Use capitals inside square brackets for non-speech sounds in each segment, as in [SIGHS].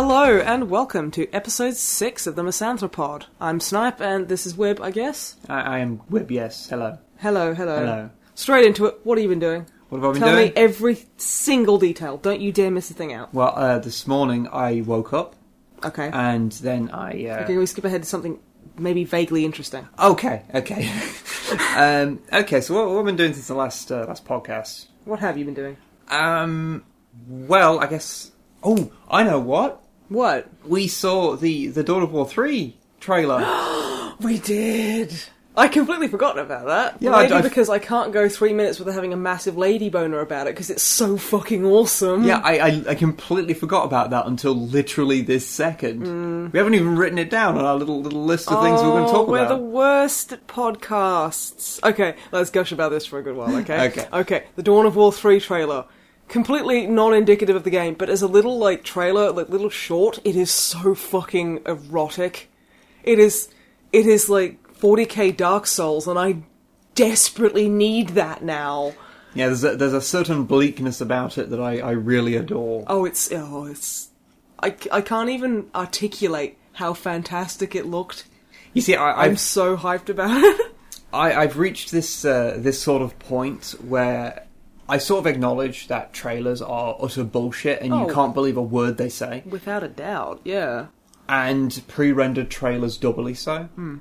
Hello and welcome to episode 6 of the Misanthropod. I'm Snipe and this is Web, I guess. I, I am Wib, yes. Hello. Hello, hello. Hello. Straight into it. What have you been doing? What have I been Tell doing? me every single detail. Don't you dare miss a thing out. well, uh, this morning I woke up Okay. and then I. Uh, okay, can we skip ahead to something maybe vaguely interesting? okay, okay. [LAUGHS] um, okay, so what, what have I been doing since the last uh, last podcast? What have you been doing? Um, well, I guess. Oh, I know what. What? We saw the the Dawn of War three trailer. [GASPS] We did! I completely forgotten about that. Yeah, maybe I- because I can't go three minutes without having a massive lady boner about it because it's so fucking awesome. yeah, I, I I completely forgot about that until literally this second. Mm. We haven't even written it down on our little little list of things we we're going to Oh, talk we're about. the worst at podcasts. Okay, let's gush about this for a good while, okay? [LAUGHS] Okay. Okay, the Dawn of War 3 trailer. Completely non-indicative of the game, but as a little, like, trailer, like, little short, it is so fucking erotic. It is, it is like 40k Dark Souls, and I desperately need that now. Yeah, there's a, there's a certain bleakness about it that I, I really adore. Oh, it's, oh, it's, I, I can't even articulate how fantastic it looked. You see, I, I'm so hyped about [LAUGHS] it. I, I've reached this uh, this sort of point where I sort of acknowledge that trailers are utter bullshit and Oh. you can't believe a word they say, Without a doubt, yeah. and pre-rendered trailers doubly so. Hmm.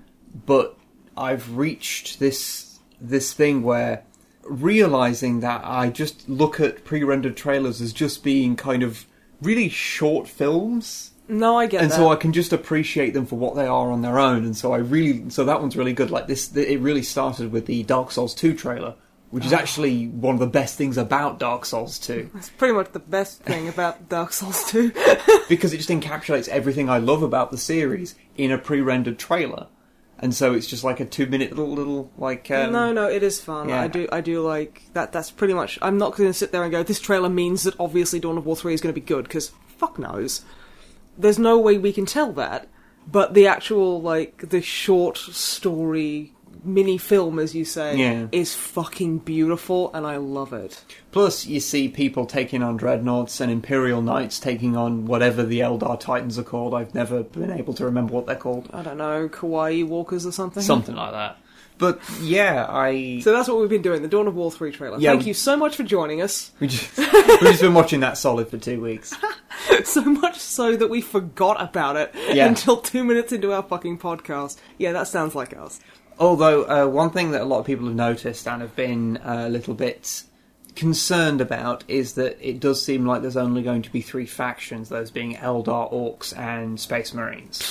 But I've reached this this thing where realizing that I just look at pre-rendered trailers as just being kind of really short films No, I get that. and that. so I can just appreciate them for what they are on their own. And so I really, so that one's really good. Like this, it really started with the Dark Souls 2 trailer, which is actually one of the best things about Dark Souls 2 That's pretty much the best thing about Dark Souls 2. [LAUGHS] [LAUGHS] because it just encapsulates everything I love about the series in a pre-rendered trailer. And so it's just like a two-minute little, little like. Um, no, no, it is fun. yeah. I do, I do like that. That's pretty much. I'm not going to sit there and go. This trailer means that obviously Dawn of War three is going to be good because fuck knows. There's no way we can tell that. But the actual like the short story mini film, as you say, Yeah. is fucking beautiful, and I love it. Plus, you see people taking on dreadnoughts and Imperial Knights taking on whatever the Eldar Titans are called. I've never been able to remember what they're called. I don't know, kawaii walkers or something. Something like that. But yeah, I. So that's what we've been doing. The Dawn of War three trailer. Yeah, Thank we- you so much for joining us. [LAUGHS] We just, we've just been watching that solid for two weeks. [LAUGHS] so much so that we forgot about it Yeah. until two minutes into our fucking podcast. Yeah, that sounds like us. Although, uh, one thing that a lot of people have noticed and have been uh, a little bit concerned about is that it does seem like there's only going to be three factions, those being Eldar, Orks, and Space Marines.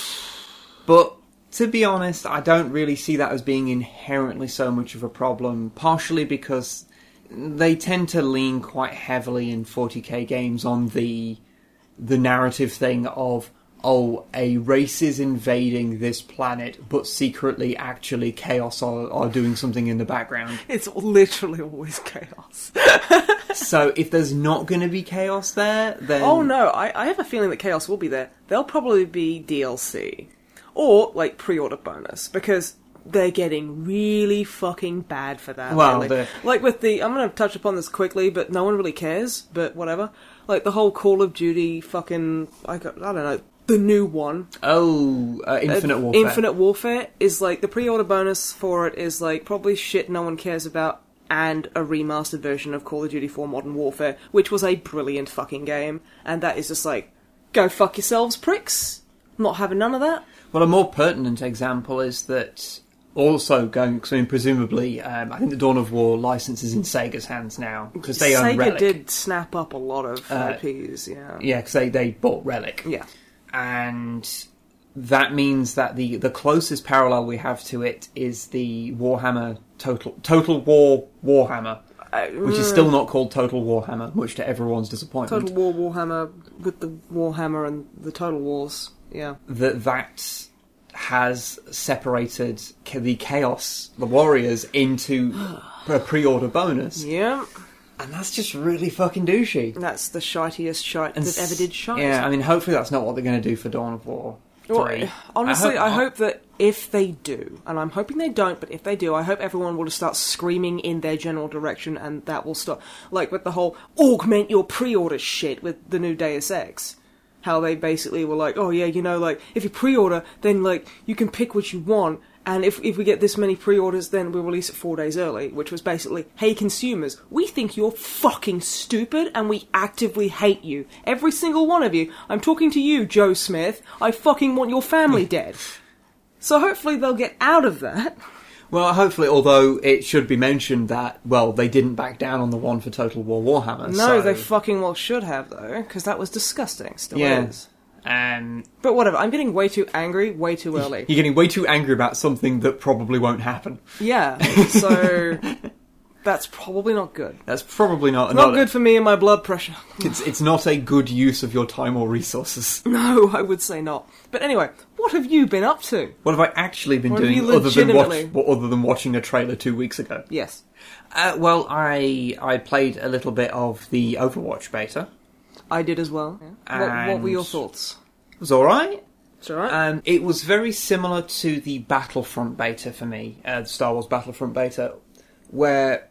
But to be honest, I don't really see that as being inherently so much of a problem, partially because they tend to lean quite heavily in 40k games on the the narrative thing of oh a race is invading this planet but secretly actually chaos are, are doing something in the background It's literally always chaos. [LAUGHS] so if there's not going to be chaos there then oh no, I, I have a feeling that chaos will be there. There'll probably be DLC. Or, like, pre order bonus, because they're getting really fucking bad for that. Well, the- Like with the, I'm gonna touch upon this quickly, but no one really cares, but whatever. Like the whole Call of Duty fucking, I, got, I don't know, the new one. oh uh, infinite Uh, warfare Infinite Warfare is like the pre-order bonus for it is like probably shit no one cares about, and a remastered version of Call of Duty 4 Modern Warfare, which was a brilliant fucking game, and that is just like, go fuck yourselves, pricks. Not having none of that. Well, a more pertinent example is that also going. Mean, presumably, um, I think the Dawn of War license is in Sega's hands now because they own Sega Relic. did snap up a lot of Uh, IPs, yeah. Yeah, because they they bought Relic. Yeah. And that means that the the closest parallel we have to it is the Warhammer Total Total War Warhammer, uh, which is still not called Total Warhammer, much to everyone's disappointment. Total War Warhammer with the Warhammer and the Total Wars. Yeah. that that has separated the Chaos, the Warriors, into a pre-order bonus, Yeah, and that's just really fucking douchey. that's the shitiest shite And that ever did shite. Yeah, I mean, hopefully that's not what they're going to do for Dawn of War. Well, 3. Eh, honestly, I hope, that if they do, and I'm hoping they don't, but if they do, I hope everyone will just start screaming in their general direction, and that will stop. Like with the whole augment your pre-order shit with the new Deus Ex, how they basically were like, oh yeah, you know, like if you pre-order, then like you can pick what you want. And if, if we get this many pre-orders, then we'll release it four days early, which was basically, hey consumers, we think you're fucking stupid and we actively hate you. Every single one of you. I'm talking to you, Joe Smith. I fucking want your family [LAUGHS] dead. So hopefully they'll get out of that. Well, hopefully, although it should be mentioned that, well, they didn't back down on the one for Total War Warhammer. No, so- they fucking well should have though, because that was disgusting. Still Yeah. is. Um, But whatever. I'm getting way too angry, way too early. you're getting way too angry about something that probably won't happen. yeah. [LAUGHS] So that's probably not good. That's probably not Not good for me and my blood pressure. It's it's not a good use of your time or resources. [LAUGHS] No, I would say not. But anyway, what have you been up to? What have I actually been What have doing you other than watch, legitimately- other than watching a trailer two weeks ago? Yes. Uh, well, I I played a little bit of the Overwatch beta. I did as well. What, what were your thoughts? It was all right. It's alright. Um, it was very similar to the Battlefront beta for me, uh, the Star Wars Battlefront beta, where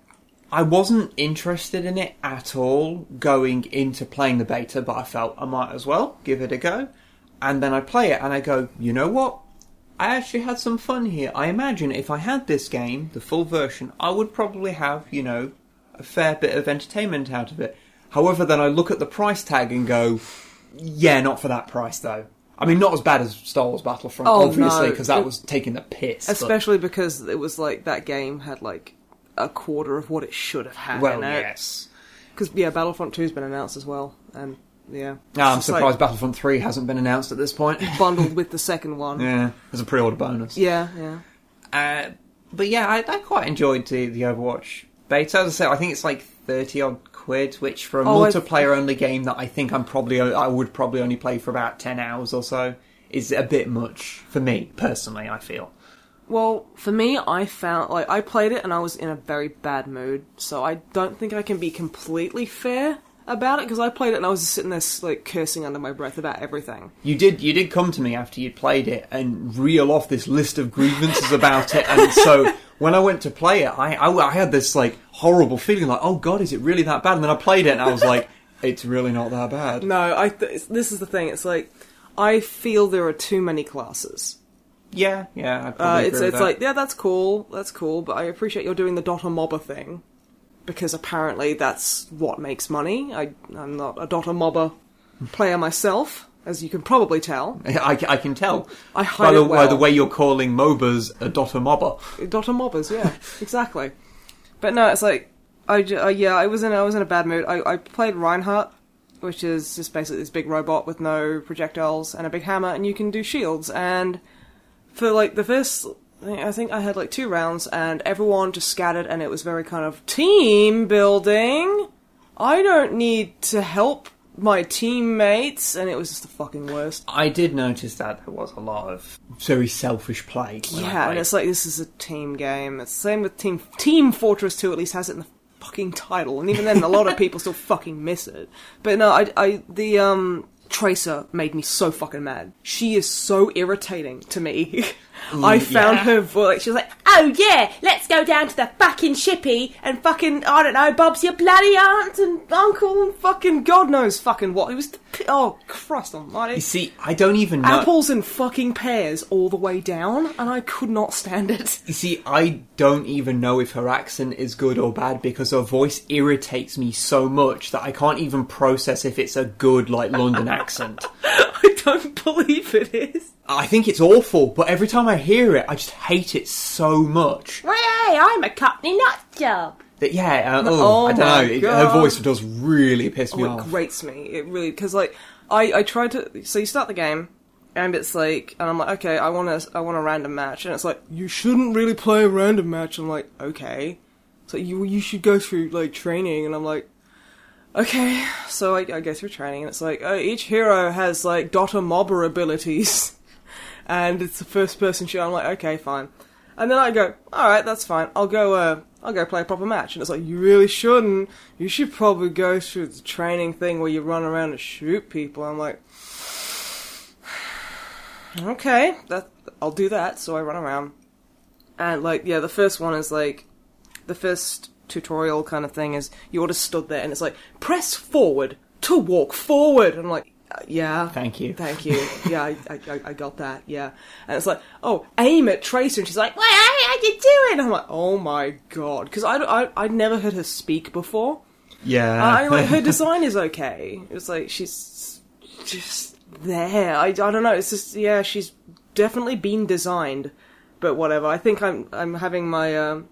I wasn't interested in it at all going into playing the beta, but I felt I might as well give it a go. And then I play it and I go, you know what? I actually had some fun here. I imagine if I had this game, the full version, I would probably have, you know, a fair bit of entertainment out of it. However, then I look at the price tag and go, yeah, not for that price though. I mean, not as bad as Star Wars Battlefront, Oh, obviously, no. because that It- was taking the piss. but- Especially because it was like that game had like a quarter of what it should have had. well, in it. yes. Because yeah, Battlefront Two's been announced as well, and yeah, No, I'm It's like surprised Battlefront 3 hasn't been announced at this point. [LAUGHS] bundled with the second one. yeah, as a pre-order bonus. yeah, yeah. Uh, but yeah, I, I quite enjoyed the, the Overwatch beta. As I say, I think it's like 30 odd quid, which for a Oh, multiplayer only game that I think I'm probably I would probably only play for about 10 hours or so is a bit much for me personally. I feel. Well, for me, I found like I played it and I was in a very bad mood, so I don't think I can be completely fair about it because I played it and I was just sitting there like cursing under my breath about everything. You did you did come to me after you'd played it and reel off this list of grievances about it, and so when I went to play it, I, I I had this like horrible feeling like, oh god, is it really that bad? And then I played it and I was like, it's really not that bad. No, I. Th- this is the thing. It's like I feel there are too many classes. Yeah, yeah, I Uh, it's it's that. like yeah, that's cool, that's cool, but I appreciate you're doing the Dota Mobber thing because apparently that's what makes money. I I'm not a Dota Mobber player myself, as you can probably tell. [LAUGHS] I, I can tell I by hide the, it by the way you're calling MOBAs a Dota mobber. Dota Mobbers, yeah, [LAUGHS] exactly. But no, it's like I uh, yeah, I was in I was in a bad mood. I, I played Reinhardt, which is just basically this big robot with no projectiles and a big hammer, and you can do shields. And for like the first, I think I had like two rounds, and everyone just scattered, and it was very kind of team building. I don't need to help my teammates, and it was just the fucking worst. I did notice that there was a lot of very selfish play. when I Yeah, and played. it's like this is a team game. It's the same with Team Team Fortress 2 at least has it in the fucking title. And even then a lot of people still [LAUGHS] fucking miss it. But no, I I the um Tracer made me so fucking mad. She is so irritating to me. [LAUGHS] Mm, I found yeah. her voice. like she was like, "Oh yeah, let's go down to the fucking shippy and fucking I don't know, Bob's your bloody aunt and uncle and fucking God knows fucking what." It was the, oh Christ Almighty you see, I don't even know. apples and fucking pears all the way down, and I could not stand it. You see, I don't even know if her accent is good or bad because her voice irritates me so much that I can't even process if it's a good, like, London accent. [LAUGHS] I don't believe it is. I think it's awful, but every time I hear it, I just hate it so much. Well, hey, I'm a cockney nut job. That, yeah, uh, oh, Oh I don't know. It, her voice does really piss me Oh, it off. grates me. It really because like I I tried to. So you start the game. And it's like, and I'm like, okay, I want to, I want a random match, and it's like, you shouldn't really play a random match. I'm like, okay, so you you should go through like training, and I'm like, okay, so I, I go through training, and it's like, oh, each hero has like Dota Mobber abilities, [LAUGHS] and it's the first person shooter. I'm like, okay, fine. And then I go, all right, that's fine. I'll go. Uh, I'll go play a proper match. And it's like, you really shouldn't. You should probably go through the training thing where you run around and shoot people. I'm like, [SIGHS] okay, that I'll do that. So I run around, and like, yeah, the first one is like, the first tutorial kind of thing is you all just stood there and it's like press forward to walk forward. And I'm like, uh, yeah, Thank you. thank you, [LAUGHS] yeah, I, I, I got that, yeah. And it's like, oh, aim at Tracer, and she's like, what are you doing? I'm like, oh my god, because I, I I'd never heard her speak before. Yeah. I like her [LAUGHS] design is okay. It's like she's just there. I, I don't know. It's just yeah, she's definitely been designed, but whatever. I think I'm I'm having my um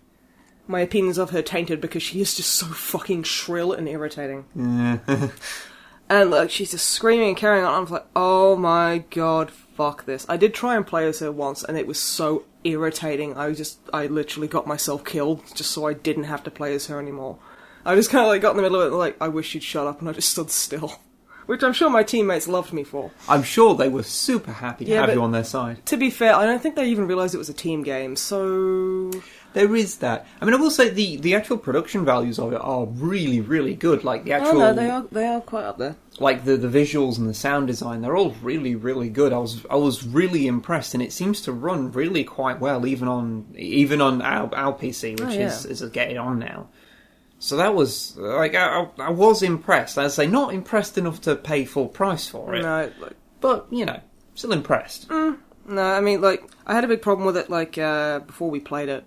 my opinions of her tainted because she is just so fucking shrill and irritating. [LAUGHS] and like she's just screaming and carrying on. I'm like, oh my god, fuck this. I did try and play as her once, and it was so irritating. I just I literally got myself killed just so I didn't have to play as her anymore. I just kind of like got in the middle of it, and, like I wish she'd shut up, and I just stood still. Which I'm sure my teammates loved me for. I'm sure they were super happy to Yeah, have but- you on their side. To be fair, I don't think they even realised it was a team game, so There is that. I mean, I will say the, the actual production values of it are really, really good. Like the Oh actual, no, they are they are quite up there. like the, the visuals and the sound design, they're all really, really good. I was I was really impressed, and it seems to run really quite well, even on even on our, our PC, which Oh, yeah. is is getting on now. So that was like I, I was impressed. I'd say not impressed enough to pay full price for it, No, like, but you know, still impressed. no, I mean like I had a big problem with it like uh, before we played it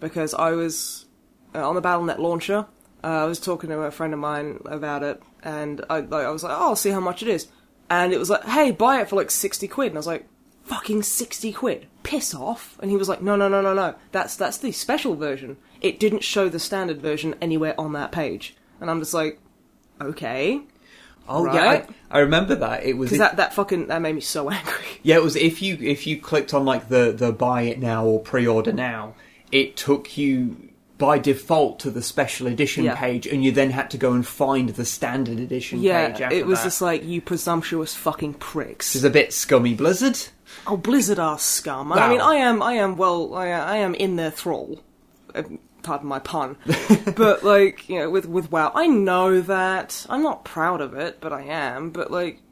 because I was uh, on the BattleNet launcher. Uh, I was talking to a friend of mine about it, and I like I was like, "Oh, I'll see how much it is," and it was like, "Hey, buy it for like sixty quid," and I was like, "Fucking sixty quid, piss off!" And he was like, "No, no, no, no, no, that's that's the special version. It didn't show the standard version anywhere on that page," and I'm just like, "Okay." Oh Right. yeah, I, I remember that. It was Because that, that fucking that made me so [LAUGHS] angry. Yeah, it was if you if you clicked on like the the buy it now or pre-order now, it took you by default to the special edition Yeah. page, and you then had to go and find the standard edition Yeah, page. After it was that. just like you presumptuous fucking pricks. This is a bit scummy, Blizzard. Oh, Blizzard are scum. I mean, I am, I am, well, I, I am in their thrall. Uh, Pardon my pun, [LAUGHS] but like you know, with with WoW, I know that I'm not proud of it, but I am. But like,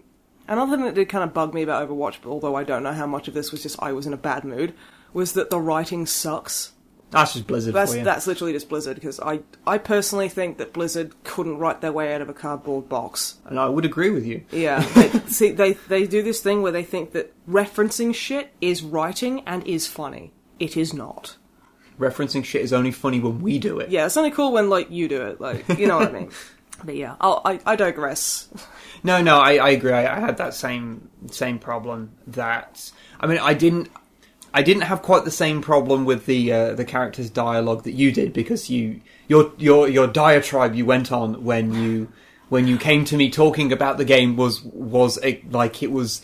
another thing that did kind of bug me about Overwatch, but although I don't know how much of this was just I was in a bad mood, was that the writing sucks. That's just Blizzard That's that's literally just Blizzard because I I personally think that Blizzard couldn't write their way out of a cardboard box. and I would agree with you. Yeah, [LAUGHS] they, see, they they do this thing where they think that referencing shit is writing and is funny. It is not. Referencing shit is only funny when we do it. Yeah, it's only cool when like you do it, like you know what I mean. [LAUGHS] But yeah, I'll, I I digress. No, no, I, I agree. I, I had that same same problem. That I mean, I didn't. I didn't have quite the same problem with the uh, the characters' dialogue that you did because you your your your diatribe you went on when you when you came to me talking about the game was was a, like it was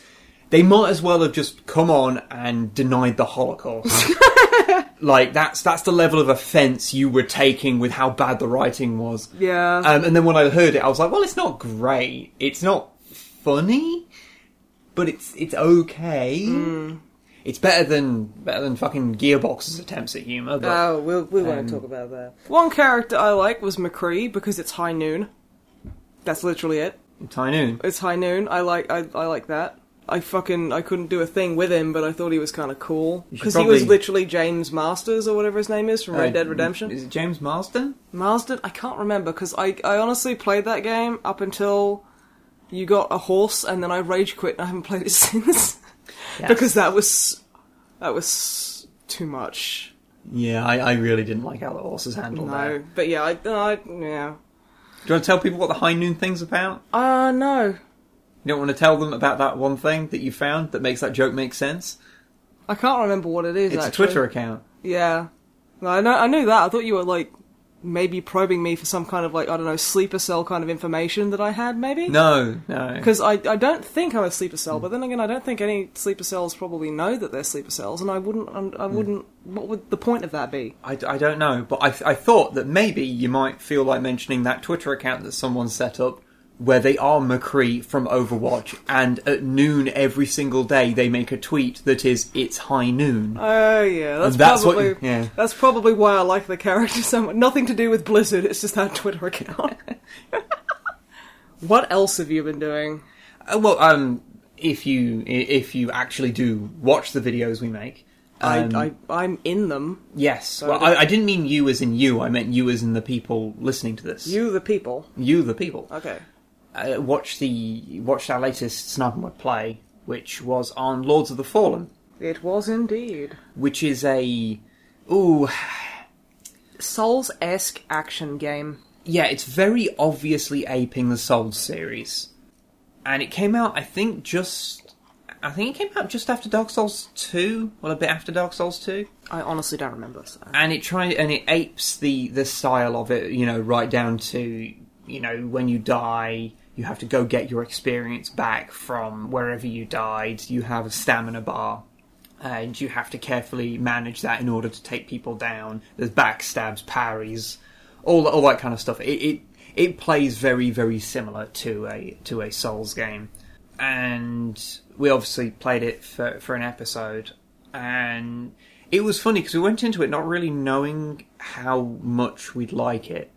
they might as well have just come on and denied the Holocaust. [LAUGHS] [LAUGHS] like that's that's the level of offence you were taking with how bad the writing was. Yeah, Um, and then when I heard it, I was like, well, it's not great. It's not funny, but it's it's okay. Hmm. It's better than better than fucking Gearbox's attempts at humour. But oh, we'll we won't um, talk about that. One character I like was McCree because it's high noon. That's literally it. High noon. It's high noon. I like I I like that. I fucking I couldn't do a thing with him, but I thought he was kind of cool You should because he was probably- literally James Masters or whatever his name is from Red Uh, Dead Redemption. Is it James Marsden? Marsden? I can't remember because I, I honestly played that game up until you got a horse and then I rage quit and I haven't played it [LAUGHS] since because that was that was too much. Yeah, I, I really didn't like how the horses handled that. No, but yeah, I, I yeah. Do you want to tell people what the High Noon thing's about? Uh no, You don't want to tell them about that one thing that you found that makes that joke make sense? I can't remember what it is. It's actually. a Twitter account. Yeah, no, I know I knew that. I thought you were like maybe probing me for some kind of like I don't know sleeper cell kind of information that I had maybe. No, no. Because I, I don't think I'm a sleeper cell, but then again, I don't think any sleeper cells probably know that they're sleeper cells, and I wouldn't, I hmm. wouldn't. What would the point of that be? I, I don't know, but I, I thought that maybe you might feel like mentioning that Twitter account that someone set up where they are McCree from Overwatch, and at noon every single day they make a tweet that is "It's high noon." Oh yeah, that's, that's what- probably yeah. that's probably why I like the character so much. Nothing to do with Blizzard. It's just that Twitter account. [LAUGHS] what else have you been doing? Uh, well, um, if you if you actually do watch the videos we make, um, I, I I'm in them. yes. I Well, I, I didn't mean you as in you. I meant you as in the people listening to this. You, the people. you the people. Okay. Uh, watch the watched our latest Mod play, which was on Lords of the Fallen, It was indeed which is a ooh Souls esque action game. yeah, it's very obviously aping the Souls series, and it came out I think just I think it came out just after Dark Souls two, well a bit after Dark Souls two, I honestly don't remember. So. and it try and it apes the the style of it, you know, right down to you know when you die. You have to go get your experience back from wherever you died. You have a stamina bar. and you have to carefully manage that in order to take people down. There's backstabs, parries, all all that kind of stuff. It it, it plays very very similar to a to a Souls game, and we obviously played it for for an episode, and it was funny because we went into it not really knowing how much we'd like it.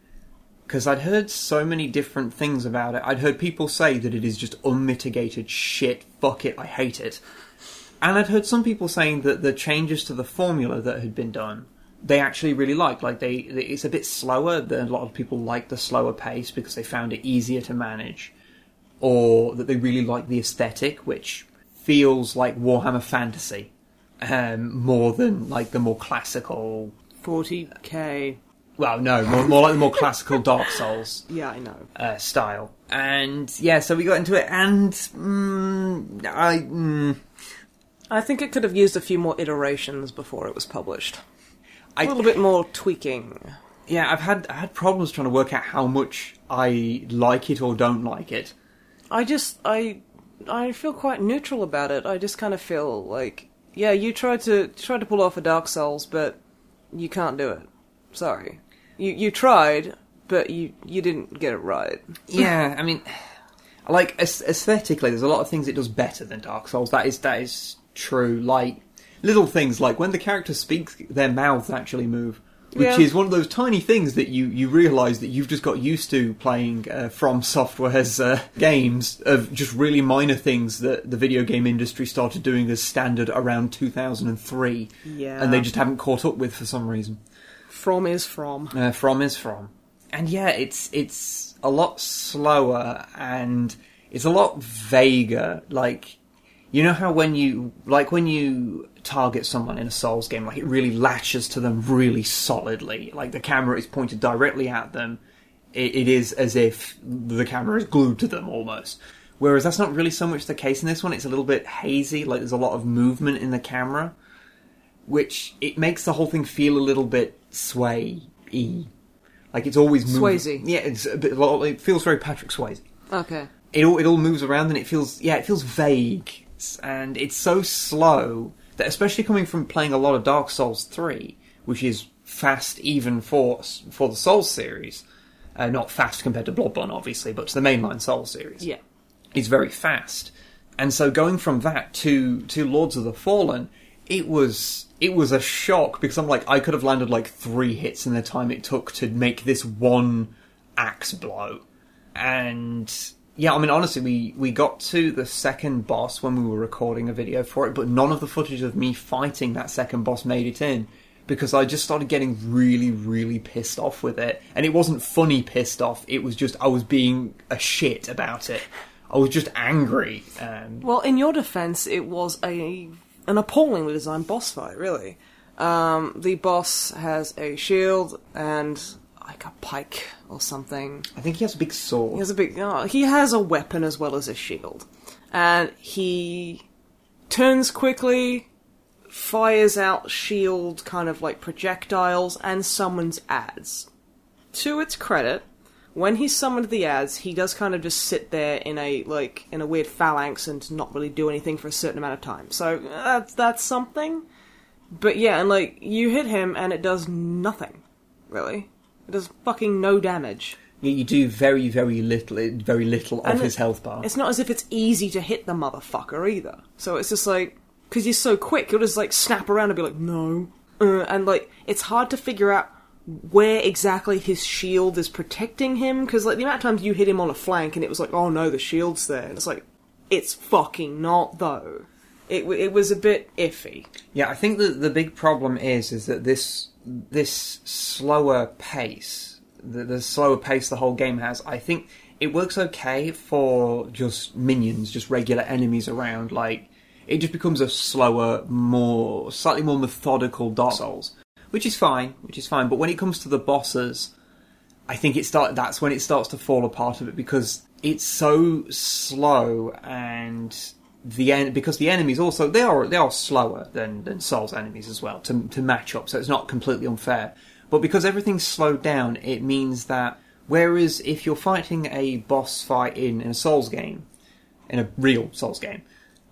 Because I'd heard so many different things about it. I'd heard people say that it is just unmitigated shit. Fuck it, I hate it. And I'd heard some people saying that the changes to the formula that had been done, they actually really liked. Like they, it's a bit slower. A lot of people like the slower pace because they found it easier to manage, or that they really like the aesthetic, which feels like Warhammer Fantasy, um, more than like the more classical. 40k. Well, no, more, more like the more classical Dark Souls [LAUGHS] Yeah, I know. uh, style. And yeah, so we got into it, and mm, I. Mm, I think it could have used a few more iterations before it was published. A I- little bit more tweaking. yeah, I've had I had problems trying to work out how much I like it or don't like it. I just I I feel quite neutral about it. I just kind of feel like yeah, you tried to tried to pull off a Dark Souls, but you can't do it. Sorry. You you tried, but you you didn't get it right. Yeah, I mean, like aesthetically, there's a lot of things it does better than Dark Souls. That is that is true. Like little things like when the characters speak, their mouths actually move. Which Yeah. is one of those tiny things that you, you realise that you've just got used to playing uh, from Software's uh, games of just really minor things that the video game industry started doing as standard around 2003, Yeah. and they just haven't caught up with for some reason. From is from. Uh, from is from, and yeah, it's it's a lot slower and it's a lot vaguer. Like you know how when you like when you target someone in a Souls game, like it really latches to them really solidly. Like the camera is pointed directly at them. It, it is as if the camera is glued to them almost. Whereas that's not really so much the case in this one. It's a little bit hazy. Like there's a lot of movement in the camera which it makes the whole thing feel a little bit sway-y. Like it's always moving. Swayze. Yeah, it's a bit. It feels very Patrick Swayze. Okay. It all it all moves around and it feels yeah it feels vague and it's so slow that especially coming from playing a lot of Dark Souls three, which is fast even for for the Souls series, uh, not fast compared to Bloodborne obviously, but to the mainline Souls series Yeah. is very fast. And so going from that to to Lords of the Fallen, it was it was a shock because I'm like I could have landed like three hits in the time it took to make this one axe blow. And yeah, I mean honestly we we got to the second boss when we were recording a video for it, but none of the footage of me fighting that second boss made it in because I just started getting really really pissed off with it. And it wasn't funny pissed off, it was just I was being a shit about it. I was just angry. Um, Well, in your defense, it was a an appallingly designed boss fight. Really, um, the boss has a shield and like a pike or something. I think he has a big sword. He has a big. Oh, he has a weapon as well as a shield, and he turns quickly, fires out shield kind of like projectiles, and summons ads. To its credit, when he summoned the ads, he does kind of just sit there in a like in a weird phalanx and not really do anything for a certain amount of time. So that's that's something. But yeah, and like you hit him and it does nothing, really. It does fucking no damage. You, you do very, very little, very little of And his health bar. It's not as if it's easy to hit the motherfucker either. So it's just like because you're so quick, you'll just like snap around and be like, no, uh, and like it's hard to figure out where exactly his shield is protecting him because like the amount of times you hit him on a flank and it was like, oh no, the shield's there, and it's like, it's fucking not though. It it was a bit iffy. Yeah, I think that the big problem is is that this this slower pace, the, the slower pace the whole game has. I think it works okay for just minions, just regular enemies around. Like it just becomes a slower, more slightly more methodical Dark Souls, which is fine, which is fine. But when it comes to the bosses, I think it start that's when it starts to fall apart a bit because it's so slow and the en- because the enemies also they are they are slower than than Souls enemies as well to to match up, so it's not completely unfair. But because everything's slowed down, it means that whereas if you're fighting a boss fight in, in a Souls game, in a real Souls game,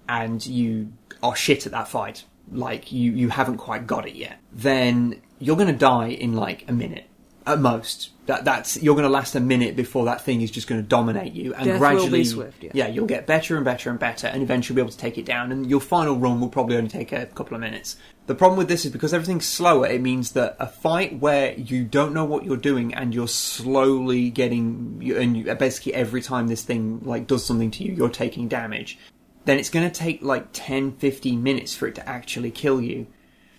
and you are shit at that fight, like you you haven't quite got it yet, then you're going to die in like a minute at most. That that's you're going to last a minute before that thing is just going to dominate you, and Death will be gradually, swift, yeah. yeah. you'll get better and better and better, and eventually be able to take it down. And your final run will probably only take a couple of minutes. The problem with this is because everything's slower. It means that a fight where you don't know what you're doing and you're slowly getting, and you, basically every time this thing like does something to you, you're taking damage. Then it's going to take like 10, 15 minutes for it to actually kill you.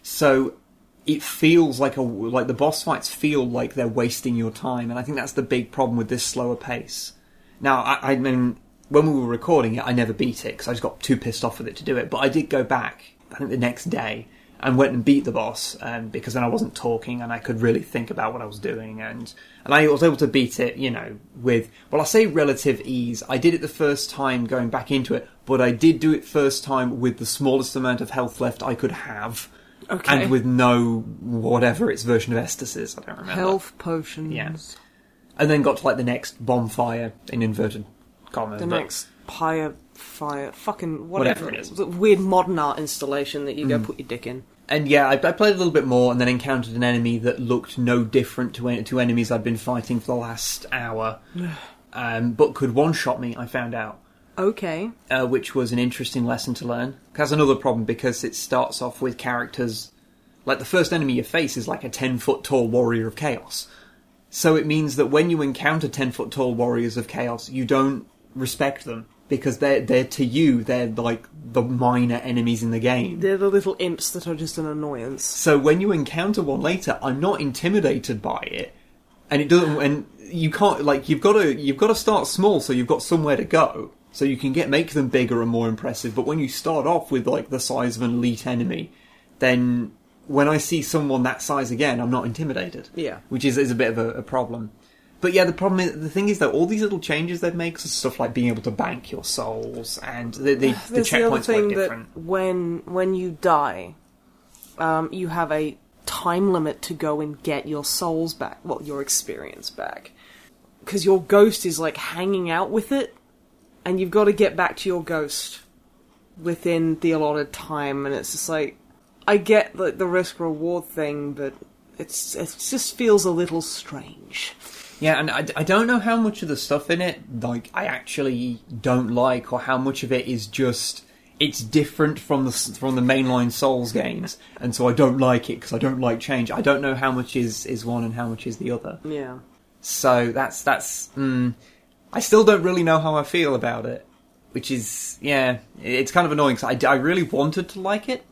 So it feels like a like the boss fights feel like they're wasting your time, and I think that's the big problem with this slower pace. Now, I, I mean, when we were recording it, I never beat it because I just got too pissed off with it to do it. But I did go back, I think the next day, and went and beat the boss um, because then I wasn't talking and I could really think about what I was doing, and and I was able to beat it, you know, with well, I say relative ease. I did it the first time going back into it, but I did do it first time with the smallest amount of health left I could have. Okay. And with no whatever its version of Estus is, I don't remember. Health potions. Yeah. And then got to like the next bonfire in inverted commas. The next pyre fire fucking whatever, Whatever it is. The weird modern art installation that you go put your dick in. And yeah, I, I played a little bit more, and then encountered an enemy that looked no different to to enemies I'd been fighting for the last hour, [SIGHS] um, but could one shot me. I found out, Okay. uh, which was an interesting lesson to learn. Has another problem because it starts off with characters like the first enemy you face is like a ten foot tall warrior of chaos. So it means that when you encounter ten foot tall warriors of chaos, you don't respect them because they're they're to you they're like the minor enemies in the game. They're the little imps that are just an annoyance. So when you encounter one later, I'm not intimidated by it, and it doesn't. And you can't like you've got to you've got to start small, so you've got somewhere to go, so you can get make them bigger and more impressive. But when you start off with like the size of an elite enemy, then when I see someone that size again, I'm not intimidated. Yeah. which is is a bit of a, a problem. But yeah, the problem is the thing is that all these little changes they've made, so stuff like being able to bank your souls and the the, [SIGHS] the There's the other checkpoints thing that different. when when you die, um, you have a time limit to go and get your souls back. Well, your experience back, because your ghost is like hanging out with it, and you've got to get back to your ghost within the allotted time. And it's just like, I get the, the risk reward thing, but it's it just feels a little strange. Yeah, and I, I don't know how much of the stuff in it, like, I actually don't like, or how much of it is just it's different from the from the mainline Souls games, [LAUGHS] and so I don't like it because I don't like change. I don't know how much is is one and how much is the other. Yeah. So that's that's. Mm, I still don't really know how I feel about it, which is yeah, it's kind of annoying. Cause I, I really wanted to like it.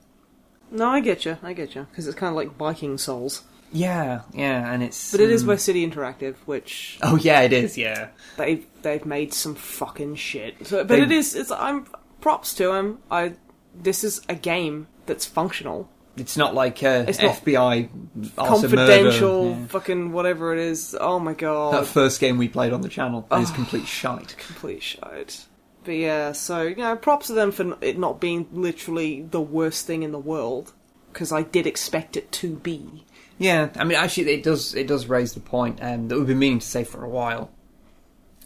No, I get you. I get you because it's kind of like Viking Souls, Yeah, yeah, and it's. but it is mm, by City Interactive, which Oh yeah, it is. Yeah. they've they've made some fucking shit. So, but They- it is. It's I'm props to them. I this is a game that's functional, It's not like uh, It's FBI Art of confidential, yeah. fucking whatever it is. Oh my god, That first game we played on the channel is complete shite. complete shite. But yeah, so you know, props to them for it not being literally the worst thing in the world. Because I did expect it to be. Yeah, I mean, actually, it does it does raise the point um, that we've been meaning to say for a while,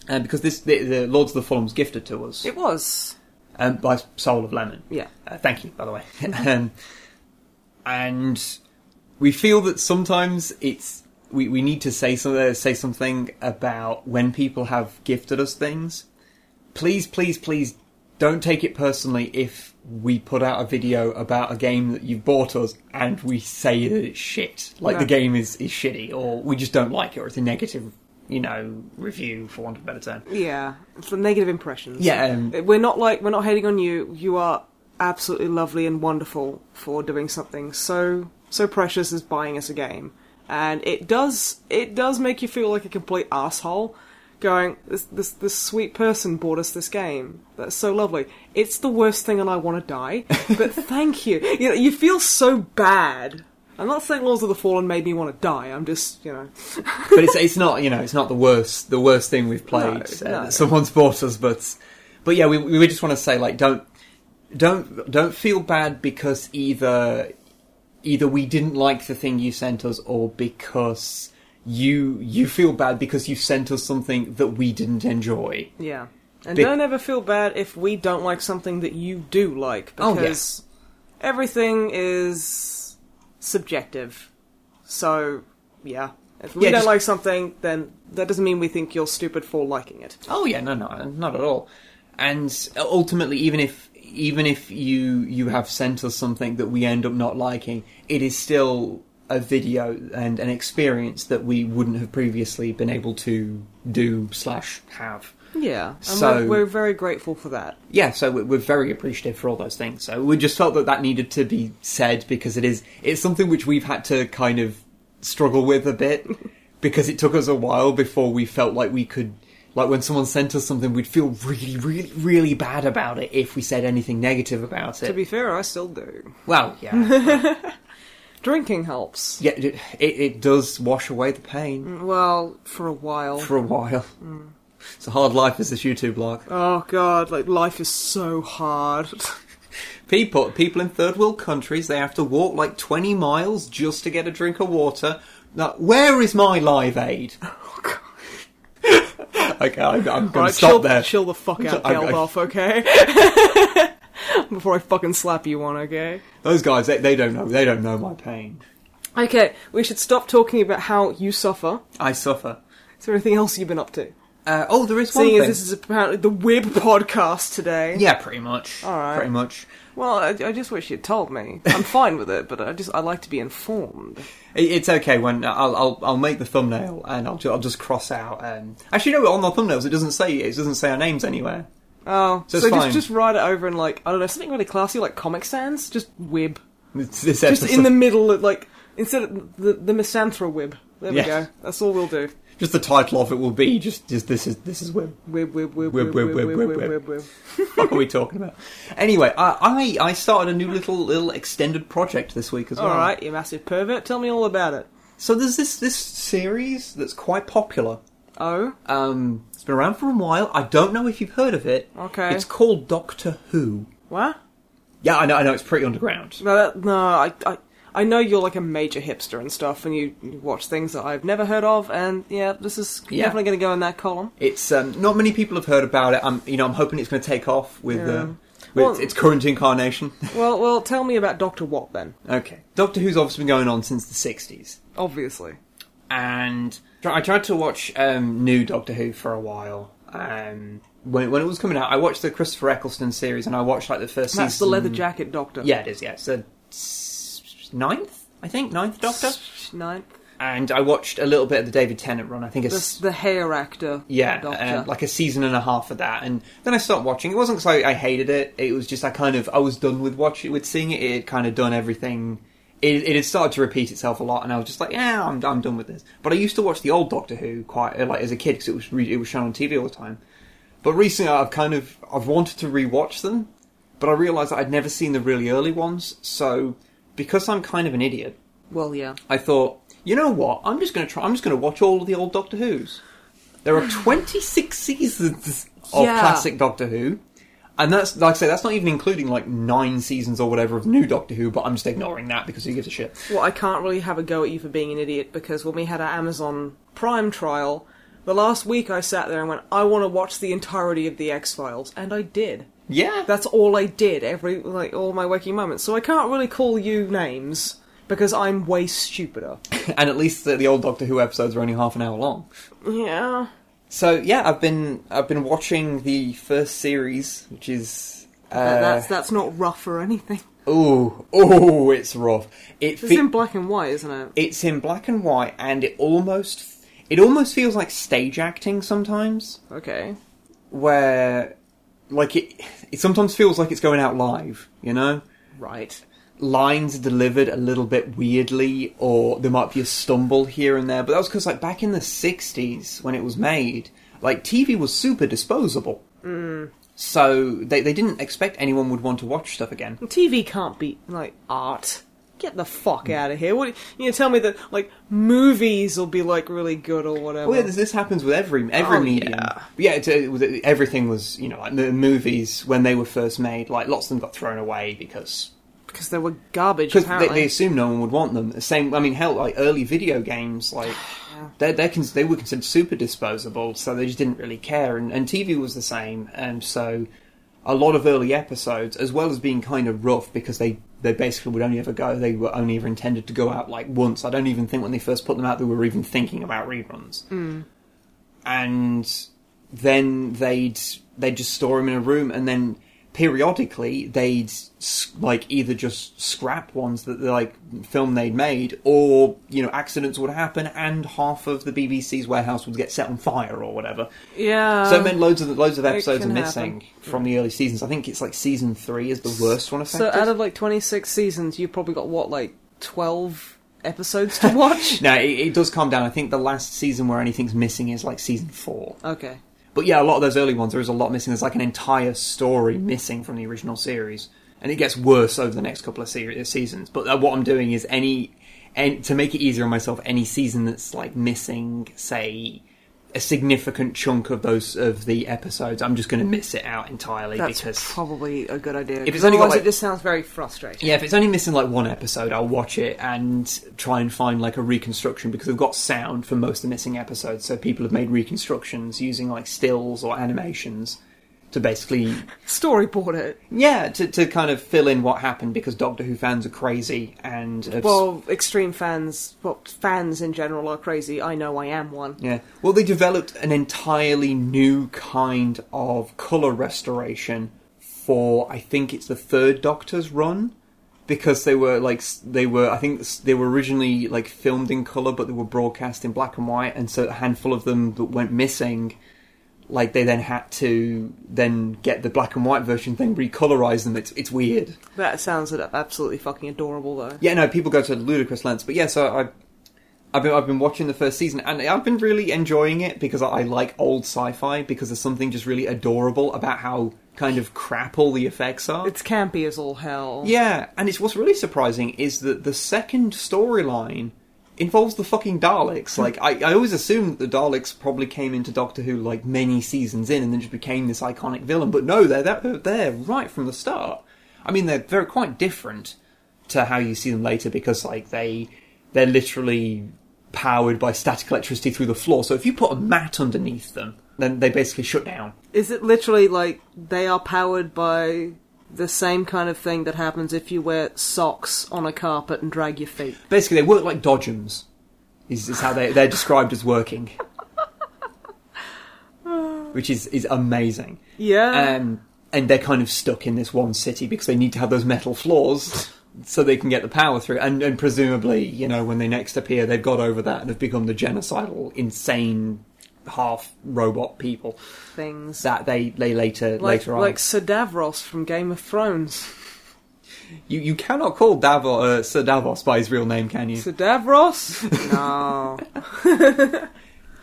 uh, because this the, the Lords of the was gifted to us It was, um, by Soul of Lemon. yeah. Uh, thank you, by the way. [LAUGHS] um, and we feel that sometimes it's we, we need to say something say something about when people have gifted us things. Please, please, please don't take it personally if we put out a video about a game that you've bought us and we say that it's shit. Like No. the game is, is shitty, or we just don't like it, or it's a negative, you know, review for want of a better term. Yeah, it's the negative impressions. Yeah, um, we're not like we're not hating on you. You are absolutely lovely and wonderful for doing something so so precious as buying us a game, and it does it does make you feel like a complete asshole. Going, this this this sweet person bought us this game. That's so lovely. It's the worst thing, and I want to die. But [LAUGHS] thank you. You know, you feel so bad. I'm not saying Lords of the Fallen made me want to die. I'm just, you know, [LAUGHS] but it's it's not you know it's not the worst the worst thing we've played. No, uh, no. that Someone's bought us, but but yeah, we we just want to say like don't don't don't feel bad because either either we didn't like the thing you sent us or because you you feel bad because you sent us something that we didn't enjoy. Yeah. And Be- don't ever feel bad if we don't like something that you do like, Oh, because everything is subjective. So, yeah. If we Yeah, don't just- like something, then that doesn't mean we think you're stupid for liking it. Oh yeah, no, no, not at all. And ultimately, even if even if you you have sent us something that we end up not liking, it is still a video and an experience that we wouldn't have previously been able to do slash have. Yeah. And So- we're, we're very grateful for that. Yeah, so we- we're very appreciative for all those things. So we just felt that that needed to be said because it is it's something which we've had to kind of struggle with a bit [LAUGHS] because it took us a while before we felt like we could like when someone sent us something we'd feel really really really bad about it if we said anything negative about it. To be fair, I still do. well, yeah. [LAUGHS] Drinking helps. yeah, it, it it does wash away the pain mm, Well, for a while. for a while. Mm. [LAUGHS] It's a hard life as this YouTube blog. Oh god, like life is so hard. [LAUGHS] People, people in third world countries, they have to walk like 20 miles just to get a drink of water. Now, where is my live aid? [LAUGHS] Oh, okay, I, I'm going Right, to stop chill, there. chill the fuck out, Geldof, okay? [LAUGHS] Before I fucking slap you one, okay? Those guys, they, they don't know. They don't know my pain. Okay, we should stop talking about how you suffer. I suffer. Is there anything else you've been up to? Uh, oh, there is one Seeing thing. as this is apparently the Wib podcast today. Yeah, pretty much. All right. Pretty much. Well, I, I just wish you'd told me. I'm [LAUGHS] fine with it, but I just I like to be informed. It- It's okay when I'll I'll, I'll make the thumbnail and I'll, ju- I'll just cross out. Um, actually, no, on the thumbnails it doesn't say it doesn't say our names anywhere. Oh, so, so just just write it over and like I don't know something really classy like Comic Sans, just web. This just in the middle, of, like instead of the the Misanthra web. There we go. That's all we'll do. Just the title of it will be just, just this is this is web. Web web web web web web web web, web, web. [LAUGHS] what are we talking about? Anyway, I, I I started a new little little extended project this week as well. All right, you massive pervert. Tell me all about it. So there's this this series that's quite popular Oh, Um, it's been around for a while. I don't know if you've heard of it. Okay. It's called Doctor Who. what? Yeah, I know. I know. It's pretty underground. No, that, no. I, I, I know you're like a major hipster and stuff, and you, you watch things that I've never heard of, and yeah, this is Yeah. definitely going to go in that column. It's um, not many people have heard about it. I'm you know I'm hoping it's going to take off with Yeah. uh, with Well- its current incarnation. [LAUGHS] Well, well, tell me about Doctor What then? okay, Doctor Who's obviously been going on since the '60s. Obviously. and I tried to watch um, new Doctor Who for a while. Um, when when it was coming out, I watched the Christopher Eccleston series, and I watched like the first That's the leather jacket Doctor. Yeah, it is. Yeah, it's the s- ninth, I think, ninth Doctor. Ninth. And I watched a little bit of the David Tennant run. I think it's the hair actor. yeah, uh, like a season and a half of that, and then I stopped watching. It wasn't because I, I hated it. It was just I kind of I was done with watching with seeing it. It had kind of done everything. It, it had started to repeat itself a lot, and I was just like, yeah, I'm, I'm done with this. But I used to watch the old Doctor Who quite uh, like as a kid because it was re- it was shown on TV all the time. But recently, I've kind of I've wanted to rewatch them, but I realised that I'd never seen the really early ones. So because I'm kind of an idiot, well, yeah. I thought, you know what? I'm just going to try. I'm just to watch all of the old Doctor Who's. There are 26 seasons of Yeah. classic Doctor Who, and that's like I say, that's not even including like nine seasons or whatever of new Doctor Who. But I'm just ignoring that because who gives a shit? Well, I can't really have a go at you for being an idiot because when we had our Amazon Prime trial, the last week I sat there and went, I want to watch the entirety of the X Files, and I did. Yeah, That's all I did every like all my waking moments. So I can't really call you names because I'm way stupider. [LAUGHS] and at least the, the old Doctor Who episodes are only half an hour long. Yeah. So yeah, I've been I've been watching the first series, which is uh, that's that's not rough or anything. oh oh it's rough. It It's fe- in black and white, isn't it? it's in black and white, and it almost it almost feels like stage acting sometimes, Okay. where like it it sometimes feels like it's going out live, you know. Right. Lines are delivered a little bit weirdly, or there might be a stumble here and there. But that was because, like, back in the '60s when it was made, like TV was super disposable. Mm. So they they didn't expect anyone would want to watch stuff again. TV can't be like art. Get the fuck out of here! What you tell me that like movies will be like really good or whatever? Well, yeah, this, this happens with every every Oh, medium. yeah. yeah it, it was, everything was you know like the movies when they were first made. Like lots of them got thrown away because because they were garbage. because they, Apparently, they assumed no one would want them. The Same, I mean, hell, like early video games, like [SIGHS] they they cons- they were considered super disposable, so they just didn't really care. And, and TV was the same, and so a lot of early episodes, as well as being kind of rough because they they basically would only ever go, they were only ever intended to go out like once. I don't even think when they first put them out they were even thinking about reruns. Hmm. And then they'd they'd just store them in a room, and then periodically they'd like either just scrap ones that the like film they'd made, or you know accidents would happen, and half of the BBC's warehouse would get set on fire or whatever. yeah. so it meant loads of loads of episodes are missing happen. from the early seasons. I think it's like season three is the worst one So out of like twenty six seasons, you've probably got what like twelve episodes to watch. [LAUGHS] no, it, it does calm down. I think the last season where anything's missing is like season four. okay. But yeah, a lot of those early ones, there is a lot missing. There's like an entire story missing from the original series, and it gets worse over the next couple of seri- seasons. But uh, what I'm doing is any, and to make it easier on myself, any season that's like missing, say, a significant chunk of those of the episodes, I'm just going to miss it out entirely That's because probably a good idea. If it's only got, like- it just sounds very frustrating. yeah, if it's only missing like one episode, I'll watch it and try and find like a reconstruction because they've got sound for most of the missing episodes. So people have made reconstructions using like stills or animations to basically, Storyboard it. yeah, to, to kind of fill in what happened because Doctor Who fans are crazy and Well, extreme fans, well, fans in general are crazy. I know I am one. yeah, well they developed an entirely new kind of color restoration for I think it's the third Doctor's run. because they were like s- they were I think s- they were originally like filmed in color but they were broadcast in black and white and so a handful of them that went missing like they then had to then get the black and white version then recolorize them it's it's weird That sounds absolutely fucking adorable, though. yeah no people go to ludicrous lengths but yeah so I I've been I've been watching the first season and I've been really enjoying it because I, I like old sci-fi because there's something just really adorable about how kind of crap all the effects are It's campy as all hell. yeah, and it's what's really surprising is that the second storyline involves the fucking Daleks. Hmm. Like, I, I always assumed that the Daleks probably came into Doctor Who like many seasons in and then just became this iconic villain. But no, they're they're there right from the start. I mean, they're they're quite different to how you see them later because like they they're literally powered by static electricity through the floor. So if you put a mat underneath them, then they basically shut down. Is it literally like they are powered by the same kind of thing that happens if you wear socks on a carpet and drag your feet? Basically, they work like dodgems. Is, is how they they're described as working, [SIGHS] which is is amazing. Yeah. Um, and they're kind of stuck in this one city because they need to have those metal floors so they can get the power through. And, and presumably, you know, when they next appear, they've got over that and have become the genocidal, insane, half robot people Things. that they they later like, later on. like Sir Davros from Game of Thrones. [LAUGHS] You you cannot call Davos uh, Sir Davos by his real name, can you? Sir Davros? [LAUGHS] no. [LAUGHS]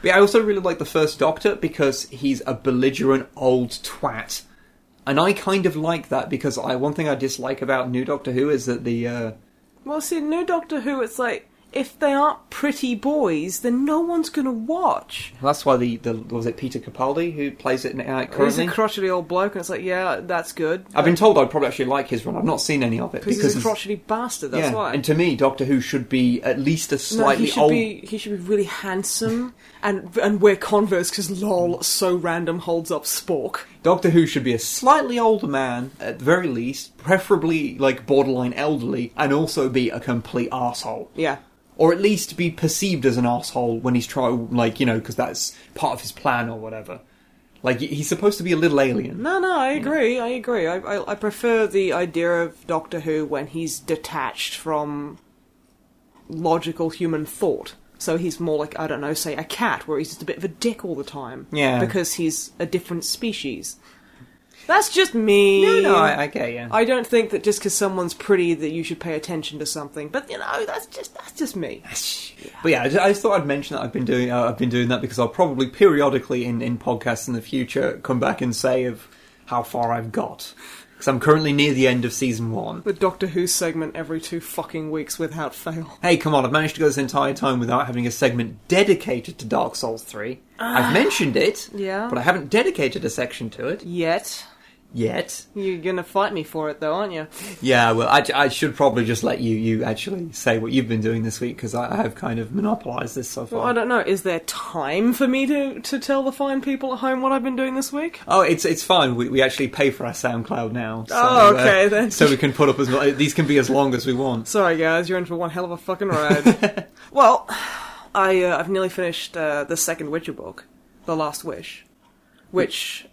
But yeah, I also really like the first Doctor because he's a belligerent old twat, and I kind of like that because I one thing I dislike about New Doctor Who is that the uh, Well, see, new Doctor Who, it's like, if they aren't pretty boys, then no one's gonna watch. that's why the, the was it Peter Capaldi who plays it uh, He's a crotchety old bloke, and it's like, yeah, that's good. I've been told I'd probably actually like his run. I've not seen any of it Because he's a crotchety bastard, that's yeah, why. and to me, Doctor Who should be at least a No, slightly he should old. be he should be really handsome [LAUGHS] and and wear Converse because lol so random holds up Spork. Doctor Who should be a slightly older man, at the very least, preferably like borderline elderly, and also be a complete asshole. Yeah. Or at least be perceived as an asshole when he's trying, like, you know, because that's part of his plan or whatever. Like, he's supposed to be a little alien. No, no, I agree. I agree. I, I, I prefer the idea of Doctor Who when he's detached from logical human thought. So he's more like, I don't know, say a cat, where he's just a bit of a dick all the time. Yeah. Because he's a different species. That's just me. No, no, I, I get you. I don't think that just because someone's pretty that you should pay attention to something. But you know, that's just that's just me. But yeah, I just, I just thought I'd mention that I've been doing uh, I've been doing that because I'll probably periodically in, in podcasts in the future come back and say of how far I've got because I'm currently near the end of season one. The Doctor Who segment every two fucking weeks without fail. Hey, come on! I've managed to go this entire time without having a segment dedicated to Dark Souls three. I've mentioned it, Yeah. but I haven't dedicated a section to it Yet yet. you're gonna fight me for it, though, aren't you? Yeah, well, I, I should probably just let you you actually say what you've been doing this week because I, I have kind of monopolised this so far. Well, I don't know. Is there time for me to, to tell the fine people at home what I've been doing this week? Oh, it's it's fine. We, we actually pay for our SoundCloud now. So, Oh, okay, uh, then. So we can put up as mu- these can be as long as we want. Sorry, guys, you're in for one hell of a fucking [LAUGHS] ride. well, I uh, I've nearly finished uh, the second Witcher book, The Last Wish, which,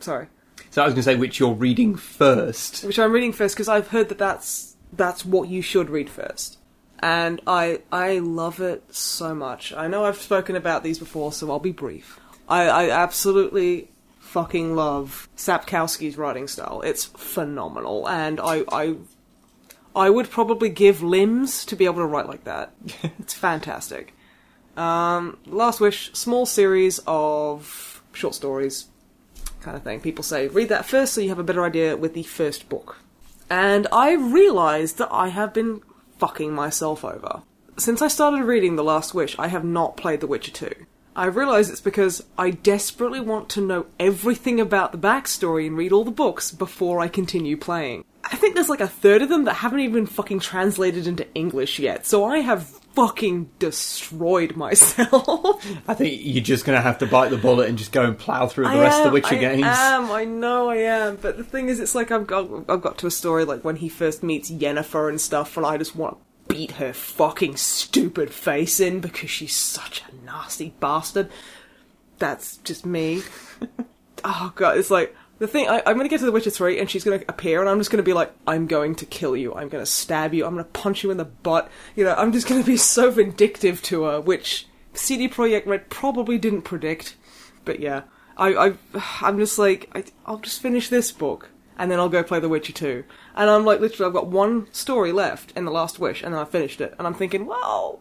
sorry, So I was going to say which you're reading first. which I'm reading first because I've heard that that's that's what you should read first, and I I love it so much. I know I've spoken about these before, so I'll be brief. I, I absolutely fucking love Sapkowski's writing style. It's phenomenal, and I I I would probably give limbs to be able to write like that. [LAUGHS] it's fantastic. Um, Last Wish, small series of short stories, kind of thing. People say read that first so you have a better idea with the first book. And I realised that I have been fucking myself over. Since I started reading The Last Wish, I have not played The Witcher 2. I realise it's because I desperately want to know everything about the backstory and read all the books before I continue playing. I think there's like a third of them that haven't even fucking translated into English yet, so I have fucking destroyed myself. [LAUGHS] I think you're just going to have to bite the bullet and just go and plough through the I rest of am, the Witcher I games. am, I know I am. But the thing is, it's like I've got, I've got to a story like when he first meets Yennefer and stuff, and I just want to beat her fucking stupid face in because she's such a nasty bastard. That's just me. [LAUGHS] oh god, it's like the thing. I, I'm gonna get to The Witcher Three, and she's gonna appear, and I'm just gonna be like, I'm going to kill you. I'm gonna stab you. I'm gonna punch you in the butt. You know, I'm just gonna be [LAUGHS] so vindictive to her, which CD Projekt Red probably didn't predict. But yeah, I, I [SIGHS] I'm just like, I, I'll just finish this book, and then I'll go play The Witcher Two. And I'm like, literally, I've got one story left in The Last Wish, and then I finished it, and I'm thinking, well,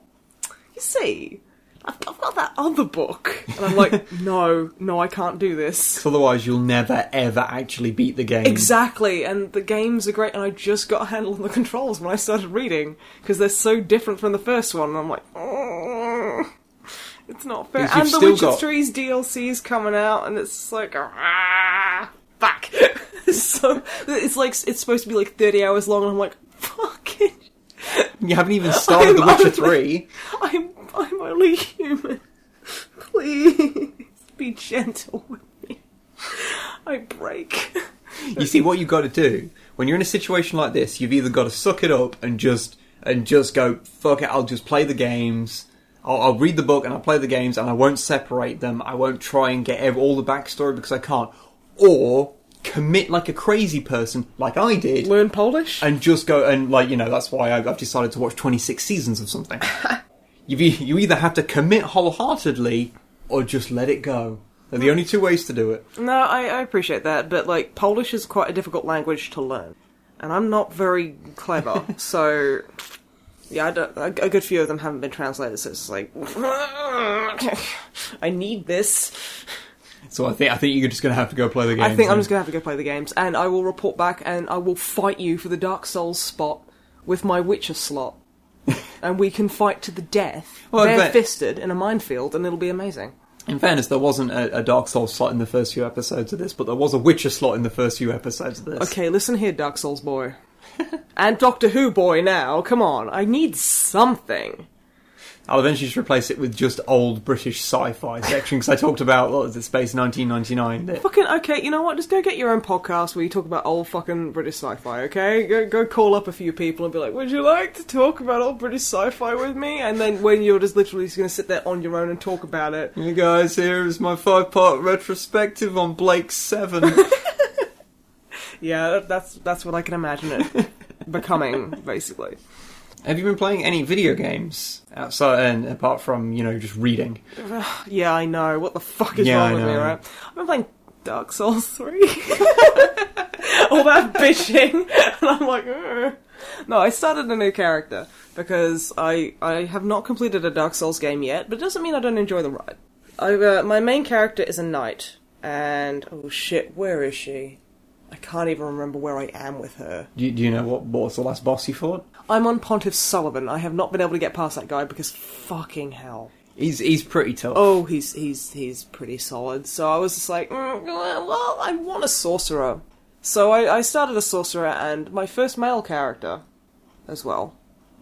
you see. I've, I've got that other book. And I'm like, [LAUGHS] no, no, I can't do this. Otherwise, you'll never ever actually beat the game. Exactly, and the games are great, and I just got a handle on the controls when I started reading because they're so different from the first one. And I'm like, "Mm, it's not fair. Because you've And the still Witcher got- 3's DLC is coming out, and it's like, ah, fuck. [LAUGHS] so it's like it's supposed to be like 30 hours long, and I'm like, fucking, You haven't even [LAUGHS] started The I'm Witcher 3. I'm I'm only human. Please be gentle with me. I break. You see, what you've got to do when you're in a situation like this, you've either got to suck it up and just and just go fuck it. I'll just play the games. I'll, I'll read the book and I'll play the games, and I won't separate them. I won't try and get ev- all the backstory because I can't. Or commit like a crazy person, like I did, Learn Polish? and just go and like you know that's why I've, I've decided to watch 26 seasons of something. [LAUGHS] you you either have to commit wholeheartedly or just let it go. They're the mm. only two ways to do it. No, I, I appreciate that, but like Polish is quite a difficult language to learn, and I'm not very clever, [LAUGHS] so yeah, I don't, a, a good few of them haven't been translated. So it's like [LAUGHS] I need this. So I think I think you're just going to have to go play the game. I think I'm just gonna have to go play the games, and I will report back, and I will fight you for the Dark Souls spot with my Witcher slot, [LAUGHS] and we can fight to the death, Well, bare-fisted in a minefield, and it'll be amazing. In fairness, there wasn't a, a Dark Souls slot in the first few episodes of this, but there was a Witcher slot in the first few episodes of this. Okay, listen here, Dark Souls boy. [LAUGHS] and Doctor Who boy now, come on, I need something. I'll eventually just replace it with just old British sci-fi section because I talked about what was it, Space 1999. that- Fucking okay, you know what? Just go get your own podcast where you talk about old fucking British sci-fi. Okay, go go call up a few people and be like, "Would you like to talk about old British sci-fi with me?" And then when you're just literally just going to sit there on your own and talk about it, Hey guys, here is my five-part retrospective on Blake Seven. [LAUGHS] yeah, that's that's what I can imagine it becoming, basically. Have you been playing any video games outside and apart from you know just reading? [SIGHS] Yeah, I know. What the fuck is Yeah, wrong I with me, right? I've been playing Dark Souls 3. [LAUGHS] All that bitching. [LAUGHS] And I'm like, "Ugh." no, I started a new character because I I have not completed a Dark Souls game yet, but it doesn't mean I don't enjoy the ride. I, uh, my main character is a knight, and oh shit, where is she? I can't even remember where I am with her. Do you, do you know what, what was the last boss you fought? I'm on Pontiff Sulyvahn. I have not been able to get past that guy because fucking hell. He's he's pretty tough. Oh, he's he's he's pretty solid. So I was just like, mm, well, I want a sorcerer. So I, I started a sorcerer and my first male character as well.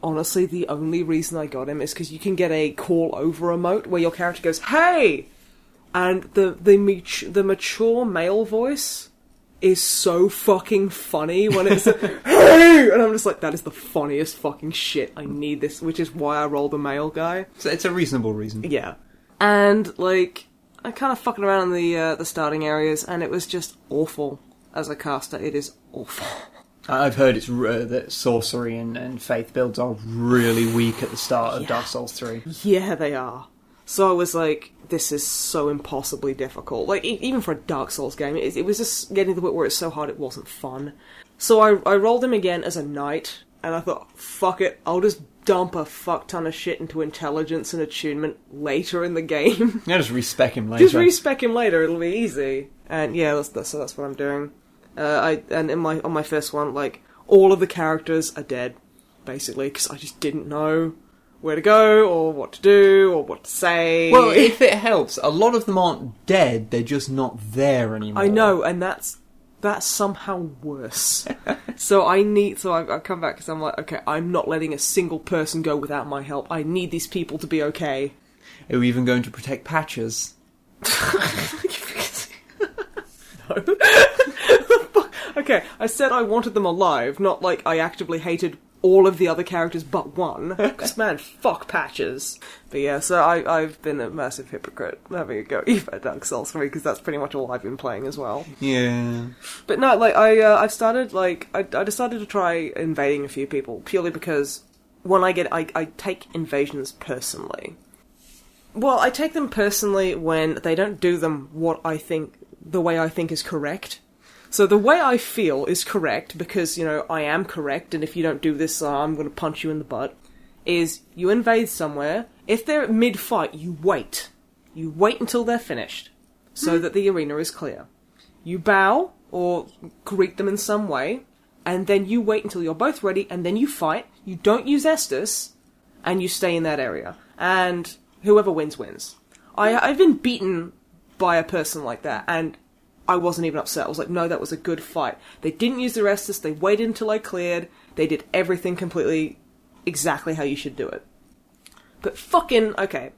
Honestly, the only reason I got him is because you can get a call over emote where your character goes, "Hey," and the the the mature male voice is so fucking funny when it's [LAUGHS] [LAUGHS] "Hey," and I'm just like, that is the funniest fucking shit. I need this, which is why I roll the male guy. So it's a reasonable reason. Yeah. And like I kind of fucking around in the uh, the starting areas, and it was just awful as a caster. It is awful. I've heard it's r- that sorcery and, and faith builds are really weak at the start of Yeah. Dark Souls Three. Yeah, they are. So I was like, this is so impossibly difficult. Like e- even for a Dark Souls game, it, it was just getting to the point where it's so hard it wasn't fun. So I I rolled him again as a knight, and I thought, fuck it, I'll just dump a fuck ton of shit into intelligence and attunement later in the game. [LAUGHS] Yeah, just respec him later. Just respec him later; it'll be easy. And yeah, that's, that's so that's what I'm doing. Uh, I and in my on my first one, like all of the characters are dead, basically, because I just didn't know where to go or what to do or what to say. well, if it helps, a lot of them aren't dead; they're just not there anymore. I know, and that's that's somehow worse. [LAUGHS] so I need. So I've, I've come back because I'm like, okay, I'm not letting a single person go without my help. I need these people to be okay. Are we even going to protect patches? [LAUGHS] no. [LAUGHS] okay, I said I wanted them alive, not like I actively hated all of the other characters but one. [LAUGHS] Because, man, fuck patches. But yeah, so I, I've been a massive hypocrite having a go at [LAUGHS] Dark Souls 3 because that's pretty much all I've been playing as well. Yeah. But no, like, I, uh, I've started, like, I, I decided to try invading a few people purely because when I get, I, I take invasions personally. Well, I take them personally when they don't do them what I think, the way I think is correct. So the way I feel is correct because, you know, I am correct, and if you don't do this, uh, I'm going to punch you in the butt. Is you invade somewhere, if they're at mid fight, you wait. You wait until they're finished, so that the arena is clear. You bow, or greet them in some way, and then you wait until you're both ready, and then you fight. You don't use Estus, and you stay in that area. And whoever wins, wins. I, I've been beaten by a person like that, and I wasn't even upset. I was like, no, that was a good fight. They didn't use the Estus, they waited until I cleared, they did everything completely exactly how you should do it. But fucking, okay.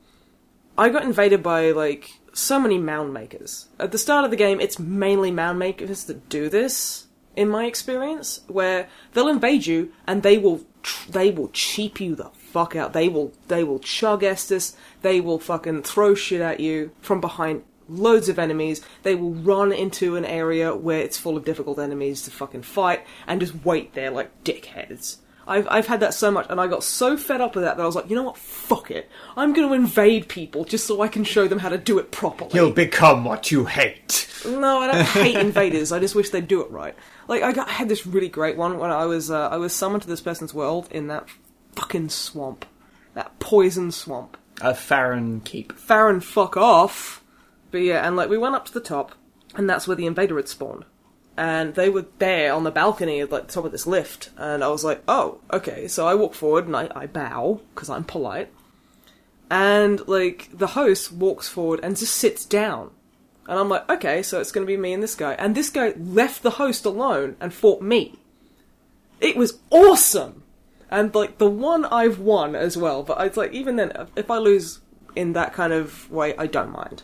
I got invaded by, like, so many mound makers. At the start of the game, it's mainly mound makers that do this, in my experience, where they'll invade you and they will they will cheap you the fuck out. They will they will chug Estus. They will fucking throw shit at you from behind loads of enemies. They will run into an area where it's full of difficult enemies to fucking fight and just wait there like dickheads. I've, I've had that so much, and I got so fed up with that that I was like, you know what, fuck it. I'm going to invade people just so I can show them how to do it properly. You'll become what you hate. No, I don't [LAUGHS] hate invaders. I just wish they'd do it right. Like I, got, I had this really great one when I was uh, I was summoned to this person's world in that fucking swamp, that poison swamp. A Farron keep. Farron, fuck off. But yeah, and like we went up to the top, and that's where the invader had spawned. And they were there on the balcony at like the top of this lift, and I was like, oh, okay. So I walk forward and I, I bow because I'm polite, and like the host walks forward and just sits down. And I'm like, okay, so it's going to be me and this guy. And this guy left the host alone and fought me. It was awesome! and like the one I've won as well. But it's like even then, if I lose in that kind of way, I don't mind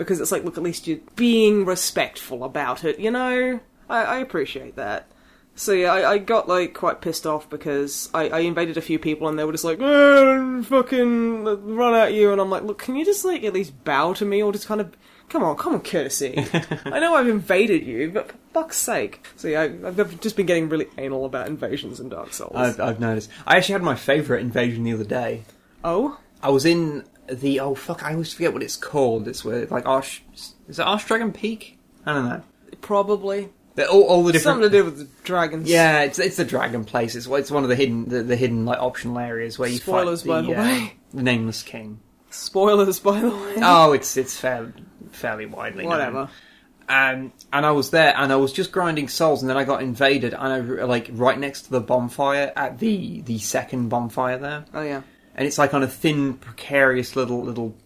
because it's like, look, at least you're being respectful about it. You know, I, I appreciate that. So yeah, I, I got like quite pissed off because I, I invaded a few people and they were just like, "Eh, fucking run at you, and I'm like, look, can you just like at least bow to me or just kind of, come on, come on, courtesy. [LAUGHS] I know I've invaded you, but for fuck's sake. So yeah, I, I've just been getting really anal about invasions in Dark Souls. I've, I've noticed. I actually had my favourite invasion the other day. oh, I was in the oh fuck, I always forget what it's called. It's where like Arch is it Arch Dragon Peak? I don't know. probably They're all, all the different. something to do with the dragons. Yeah, it's it's the dragon place. It's it's one of the hidden the, the hidden like optional areas where you Spoilers, fight the, by the uh, way. the nameless king. Spoilers, by the way. Oh, it's it's fairly fairly widely known. Whatever. Um, and I was there, and I was just grinding souls, and then I got invaded, and I like right next to the bonfire at the the second bonfire there, Oh yeah. And it's like on a thin, precarious little little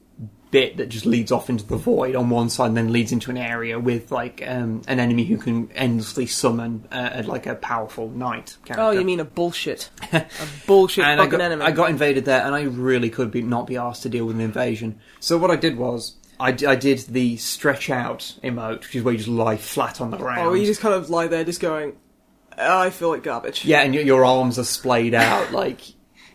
bit that just leads off into the void on one side, and then leads into an area with like um, an enemy who can endlessly summon uh, like a powerful knight character. Oh, you mean a bullshit, [LAUGHS] a bullshit and I fucking got, enemy? I got invaded there, and I really could be not be asked to deal with an invasion. So what I did was. I, d- I did the stretch out emote, which is where you just lie flat on the ground. Oh, you just kind of lie there, just going. "Oh, I feel like garbage. Yeah, and your, your arms are splayed out, [LAUGHS] like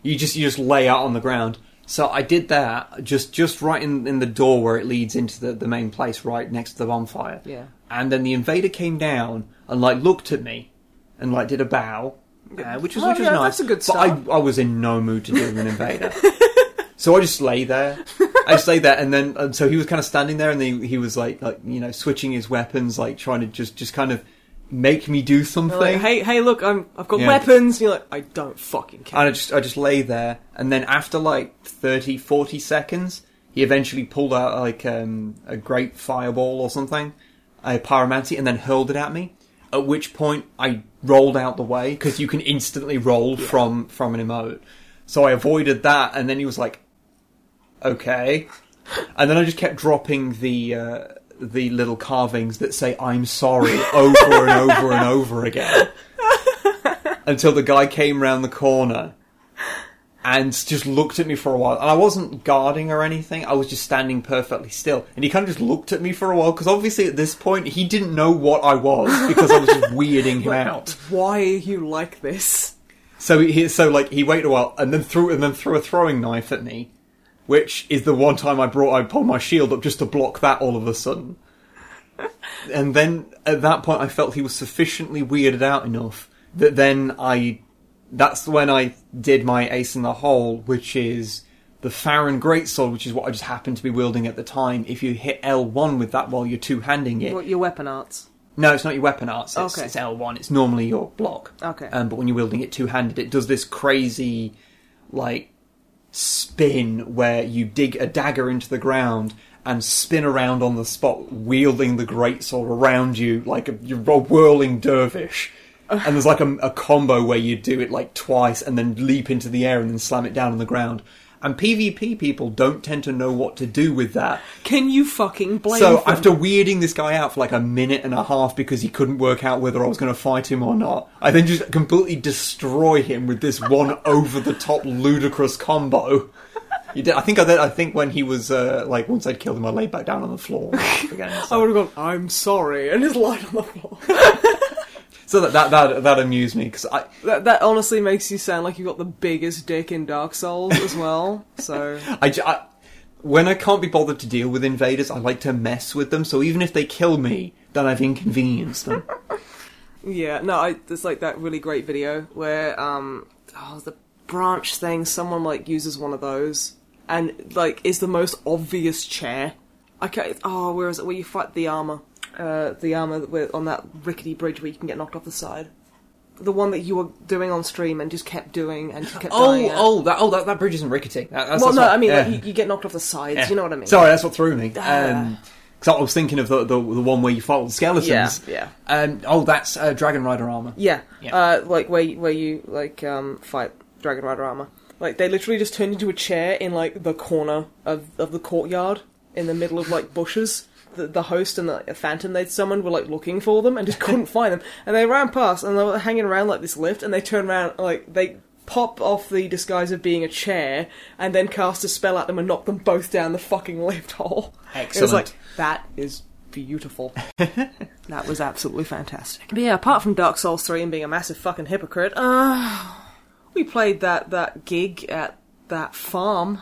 you just you just lay out on the ground. So I did that just just right in in the door where it leads into the, the main place, right next to the bonfire. Yeah. And then the invader came down and like looked at me and like did a bow, uh, which was Oh, which was yeah, nice. that's a good But I. I was in no mood to deal with an invader. [LAUGHS] So I just lay there. I just lay there, and then and so he was kind of standing there, and he, he was like, like you know, switching his weapons, like trying to just just kind of make me do something. Like, hey, hey, look, I'm, I've got Yeah. weapons. And you're like, I don't fucking care. And I just I just lay there, and then after like 30, 40 seconds, he eventually pulled out like um, a great fireball or something, a pyromancy, and then hurled it at me. At which point I rolled out the way because you can instantly roll from from an emote. So I avoided that, and then he was like, "Okay," and then I just kept dropping the. Uh, the little carvings that say "I'm sorry" over and over and over again [LAUGHS] until the guy came round the corner and just looked at me for a while. And I wasn't guarding or anything. I was just standing perfectly still. And he kind of just looked at me for a while because obviously at this point he didn't know what I was because I was just weirding him [LAUGHS] out. Why are you like this? So he, so like he waited a while and then threw and then threw a throwing knife at me, which is the one time I brought I pulled my shield up just to block that all of a sudden. And then at that point I felt he was sufficiently weirded out enough that then I that's when I did my ace in the hole, which is the Farron Greatsword, which is what I just happened to be wielding at the time. If you hit L1 with that while you're two handing it, What, your weapon arts? no, it's not your weapon arts. It's, Okay. it's L1. It's normally your block. Okay. Um, but when you're wielding it two handed, it does this crazy, like, spin where you dig a dagger into the ground and spin around on the spot, wielding the greatsword around you like a, you're a whirling dervish. and there's like a, a combo where you do it like twice and then leap into the air and then slam it down on the ground. And PvP people don't tend to know what to do with that. Can you fucking blame So them? after weirding this guy out for like a minute and a half because he couldn't work out whether I was going to fight him or not, I then just completely destroy him with this one [LAUGHS] over the top ludicrous combo. You did. I think I did. I think when he was uh, like once I'd killed him, I laid back down on the floor again. I would have gone, I'm sorry, and just lied on the floor. [LAUGHS] so that, that that that amused me because I that, that honestly makes you sound like you've got the biggest dick in Dark Souls as well. So [LAUGHS] I, j- I- when I can't be bothered to deal with invaders, I like to mess with them. So even if they kill me, then I've inconvenienced them. yeah, no, I, there's like that really great video where um, oh, the branch thing. Someone like uses one of those and like is the most obvious chair. I can't. Oh, where is it? Where you fight the armor? Uh, the armor that on that rickety bridge where you can get knocked off the side. The one that you were doing on stream and just kept doing and just kept dying oh, at. oh, that oh that, that bridge isn't rickety. That, that's, well, that's no, what- I mean yeah. like, you, you get knocked off the sides. You know what I mean? Sorry, that's what threw me. Ah. Um 'cause I was thinking of the, the the one where you all the skeletons. Yeah, yeah. Um, oh, that's uh, Dragon Rider armor. Yeah, Yeah. Uh, like where you- where you like um, fight Dragon Rider armor. Like they literally just turned into a chair in like the corner of of the courtyard in the middle of like bushes. The, the host and the phantom they'd summoned were like looking for them and just couldn't [LAUGHS] find them. And they ran past and they were hanging around like this lift and they turned around like they pop off the disguise of being a chair and then cast a spell at them and knock them both down the fucking lift hole. It was Excellent. like, that is beautiful. [LAUGHS] that was absolutely fantastic. But yeah, apart from Dark Souls 3 and being a massive fucking hypocrite, uh, we played that, that gig at that farm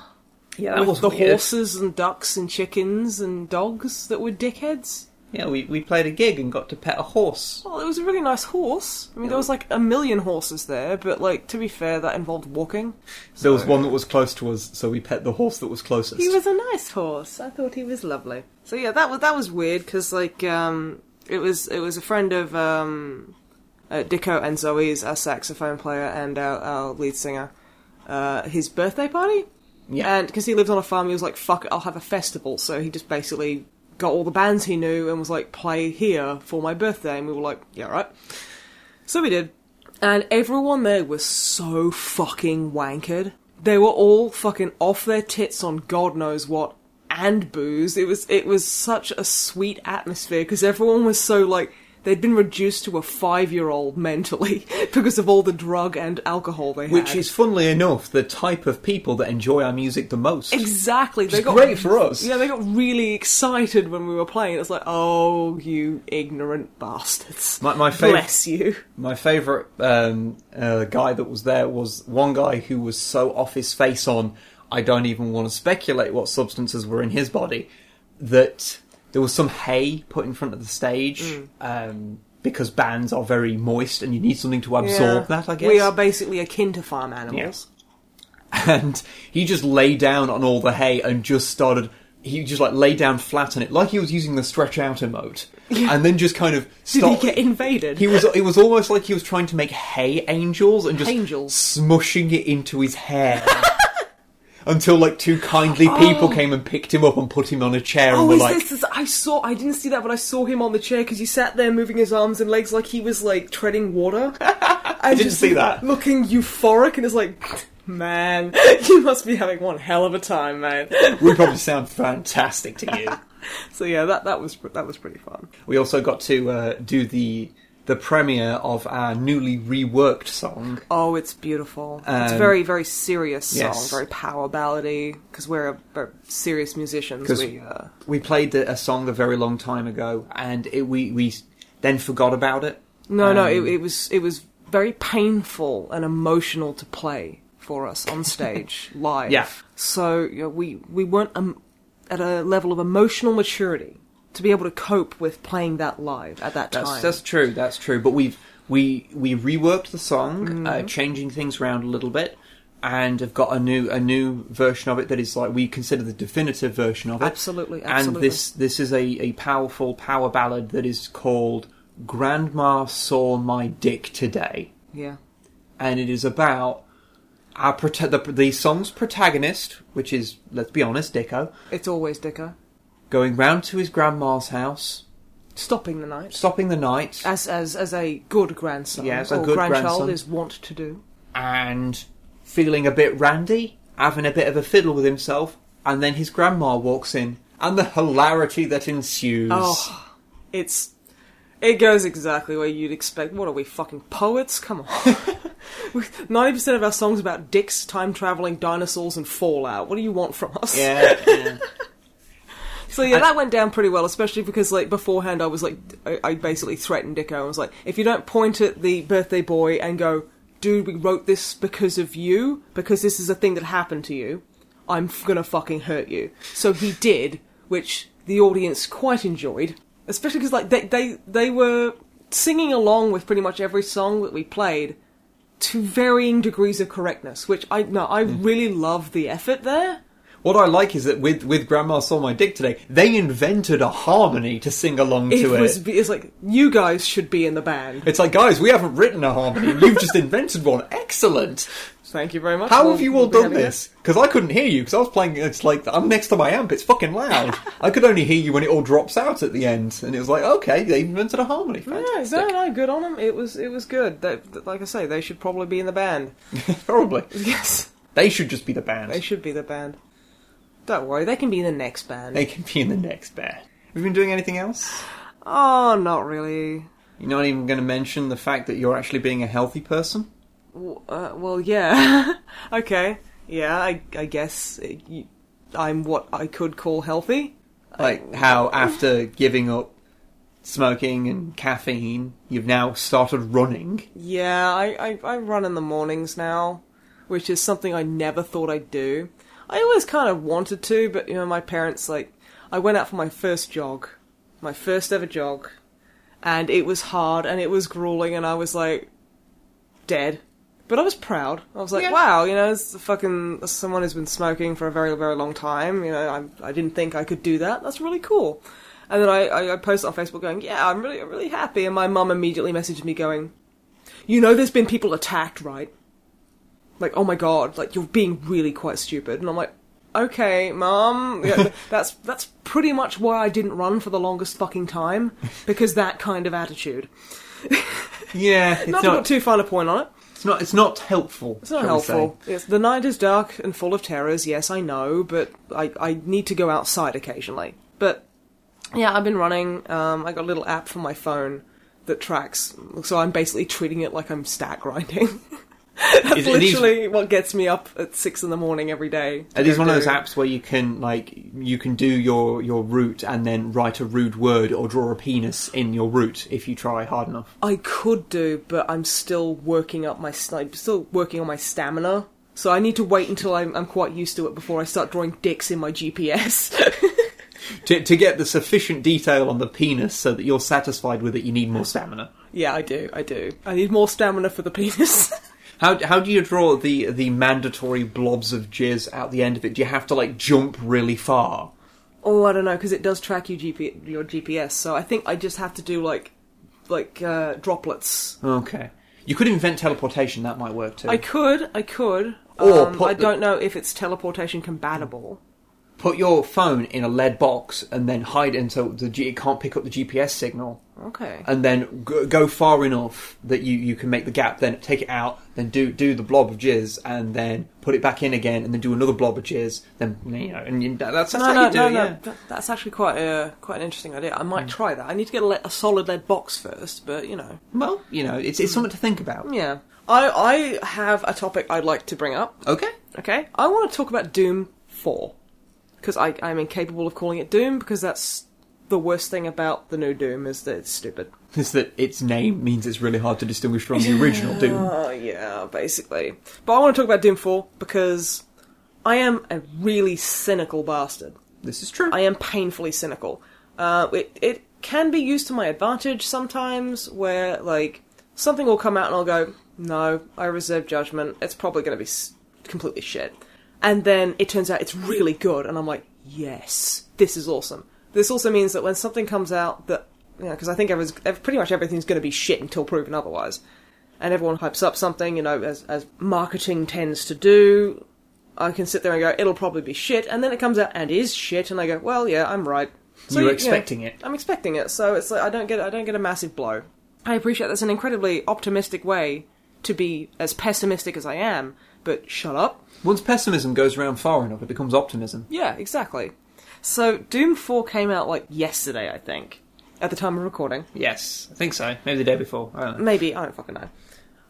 Yeah, that with was the weird. horses and ducks and chickens and dogs that were dickheads. Yeah, we, we played a gig and got to pet a horse. Well, it was a really nice horse. I mean, there was like a million horses there, but like to be fair, that involved walking. There was one that was close to us, so we pet the horse that was closest. He was a nice horse. I thought he was lovely. So yeah, that was that was weird because like um, it was it was a friend of um, uh, Dicko and Zoe's, our saxophone player and our, our lead singer, uh, his birthday party. Yeah. And because he lived on a farm, he was like, "Fuck it, I'll have a festival." So he just basically got all the bands he knew and was like, "Play here for my birthday," and we were like, "Yeah, right." So we did, and everyone there was so fucking wankered. They were all fucking off their tits on God knows what and booze. It was it was such a sweet atmosphere because everyone was so like they'd been reduced to a five year old mentally [LAUGHS] because of all the drug and alcohol they had. Which is, funnily enough, the type of people that enjoy our music the most. Exactly. They got great for us. Yeah, they got really excited when we were playing. It's like, oh, you ignorant bastards. My- my fav- Bless you. My favourite um, uh, guy that was there was one guy who was so off his face on, I don't even want to speculate what substances were in his body, that there was some hay put in front of the stage. Mm. Um, because bands are very moist and you need something to absorb Yeah. that, I guess. We are basically akin to farm animals. [LAUGHS] and he just lay down on all the hay and just started he just like lay down flat on it like he was using the stretch out emote and then just kind of [LAUGHS] Did he get invaded? he was it was almost like he was trying to make hay angels and just Angels. smushing it into his hair [LAUGHS] until like two kindly people came and picked him up and put him on a chair and Oh, were is like this, this? I saw. I didn't see that, but I saw him on the chair because he sat there moving his arms and legs like he was like treading water. [LAUGHS] I didn't see that. Looking euphoric, and it's like, man, [LAUGHS] you must be having one hell of a time, man. we probably sound fantastic to you [LAUGHS] so yeah, that that was that was pretty fun. we also got to uh, do the the premiere of our newly reworked song Oh, it's beautiful. it's a Um, very, very serious song, yes. very power ballady. Because we're, a, we're serious musicians. We, uh, we played the, a song a very long time ago, and it, we we then forgot about it. no, no, Um, it, it was it was very painful and emotional to play for us on stage [LAUGHS] live. Yeah. So you know, we we weren't um, at a level of emotional maturity to be able to cope with playing that live at that time. that's true. That's true. But we've we we reworked the song, uh, Mm-hmm. changing things around a little bit, and have got a new a new version of it that is like we consider the definitive version of it. Absolutely, absolutely. And this this is a, a powerful power ballad that is called "Grandma Saw My Dick Today." yeah. and it is about our prota- the, the song's protagonist, which is let's be honest, Dicko, It's always Dicker. Going round to his grandma's house, Stopping the night. stopping the night, As, as, as a good grandson Yeah, as a or good grandchild grandson. is wont to do. and feeling a bit randy, having a bit of a fiddle with himself, and then his grandma walks in, and the hilarity that ensues. Oh, it's it goes exactly where you'd expect. What are we fucking poets? Come on. [LAUGHS] Ninety percent of our songs about dicks, time traveling, dinosaurs, and Fallout. What do you want from us? Yeah, yeah. [LAUGHS] So yeah, that went down pretty well, especially because like beforehand, I was like, I, I basically threatened Dicko. I was like, if you don't point at the birthday boy and go, dude, we wrote this because of you, because this is a thing that happened to you, I'm gonna fucking hurt you. So he did, which the audience quite enjoyed, especially because like they they they were singing along with pretty much every song that we played to varying degrees of correctness, which I no, I hmm. really love the effort there. What I like is that with with Grandma Saw My Dick today, they invented a harmony to sing along to it. was it's like you guys should be in the band. It's like, guys, we haven't written a harmony. You've just invented one. Excellent. Thank you very much. How We'll- have you we'll all be done this? Because I couldn't hear you because I was playing. It's like I'm next to my amp. It's fucking loud. [LAUGHS] I could only hear you when it all drops out at the end, and it was like, okay, they invented a harmony. it. Yeah, no, no, good on them. It was, it was good. They, like I say, they should probably be in the band. [LAUGHS] Probably [LAUGHS] Yes, they should just be the band. they should be the band. Don't worry, they can be in the next band. They can be in the next band. Have you been doing anything else? Oh, not really. You're not even going to mention the fact that you're actually being a healthy person. w- uh, well, yeah. [LAUGHS] okay. Yeah, I, I guess it, you, I'm what I could call healthy. Like how after giving up smoking and caffeine, you've now started running. Yeah, I, I, I run in the mornings now, which is something I never thought I'd do. I always kind of wanted to, but you know, my parents like I went out for my first jog, my first ever jog, and it was hard and it was grueling, and I was like dead. But I was proud. I was like, Yeah. wow, you know, it's fucking someone who's been smoking for a very, very long time. You know, I, I didn't think I could do that. That's really cool. And then I, I, I posted on Facebook going, yeah, I'm really, really happy. And my mum immediately messaged me going, you know, there's been people attacked, right? Like, oh my god, like you're being really quite stupid. And I'm like, okay, mom, yeah, [LAUGHS] that's that's pretty much why I didn't run for the longest fucking time because that kind of attitude. [LAUGHS] Yeah, it's Not, put too fine a point on it. It's not. It's not helpful. It's not shall we say. helpful. Yes, the night is dark and full of terrors. Yes, I know, but I, I need to go outside occasionally. But yeah, I've been running. Um, I got a little app for my phone that tracks. So I'm basically treating it like I'm stat grinding. [LAUGHS] [LAUGHS] That's Is- are these- literally what gets me up at six in the morning every day. these go one of those apps where you can like you can do your your route and then write a rude word or draw a penis in your route if you try hard enough? I could do, but I'm still working up my I'm still working on my stamina. So I need to wait until I'm, I'm quite used to it before I start drawing dicks in my GPS. [LAUGHS] To to get the sufficient detail on the penis so that you're satisfied with it, you need more stamina. yeah, I do. I do. I need more stamina for the penis. [LAUGHS] How how do you draw the the mandatory blobs of jizz out the end of it? Do you have to like jump really far? oh, I don't know because it does track you GP, your GPS. So I think I just have to do like like uh, droplets. Okay. You could invent teleportation. That might work too. I could. I could. Or um, put I the- don't know if it's teleportation compatible. Put your phone in a lead box and then hide it so the G- it can't pick up the GPS signal. Okay. and then go, go far enough that you, you can make the gap. Then take it out. Then do do the blob of jizz, and then put it back in again, and then do another blob of jizz. Then you know, and you, that's, that's no, how no, you do no, it. no. yeah. That, that's actually quite a quite an interesting idea. I might hmm. try that. I need to get a, le- a solid lead box first, but you know. Well, you know, it's it's something to think about. Yeah. I I have a topic I'd like to bring up. Okay. Okay, I want to talk about Doom 4. Because I'm incapable of calling it Doom, because that's the worst thing about the new Doom is that it's stupid. [LAUGHS] Is that its name means it's really hard to distinguish from the original Doom. Oh, yeah, basically. But I want to talk about Doom 4 because I am a really cynical bastard. This is true. I am painfully cynical. Uh, it, it can be used to my advantage sometimes, where, like, something will come out and I'll go, no, I reserve judgment. It's probably going to be s- completely shit. And then it turns out it's really good, and I'm like, yes, this is awesome. This also means that when something comes out that, you know, because I think everyone's, pretty much everything's going to be shit until proven otherwise. And everyone hypes up something, you know, as, as marketing tends to do. I can sit there and go, it'll probably be shit, and then it comes out and is shit, and I go, well, yeah, I'm right. You were know, expecting it. I'm expecting it, so it's like I don't get I don't get a massive blow. I appreciate that's an incredibly optimistic way to be as pessimistic as I am, but shut up. Once pessimism goes around far enough, it becomes optimism. Yeah, exactly. So Doom 4 came out like yesterday, I think, at the time of recording. Yes, I think so. Maybe the day before. I don't know. Maybe, I don't fucking know.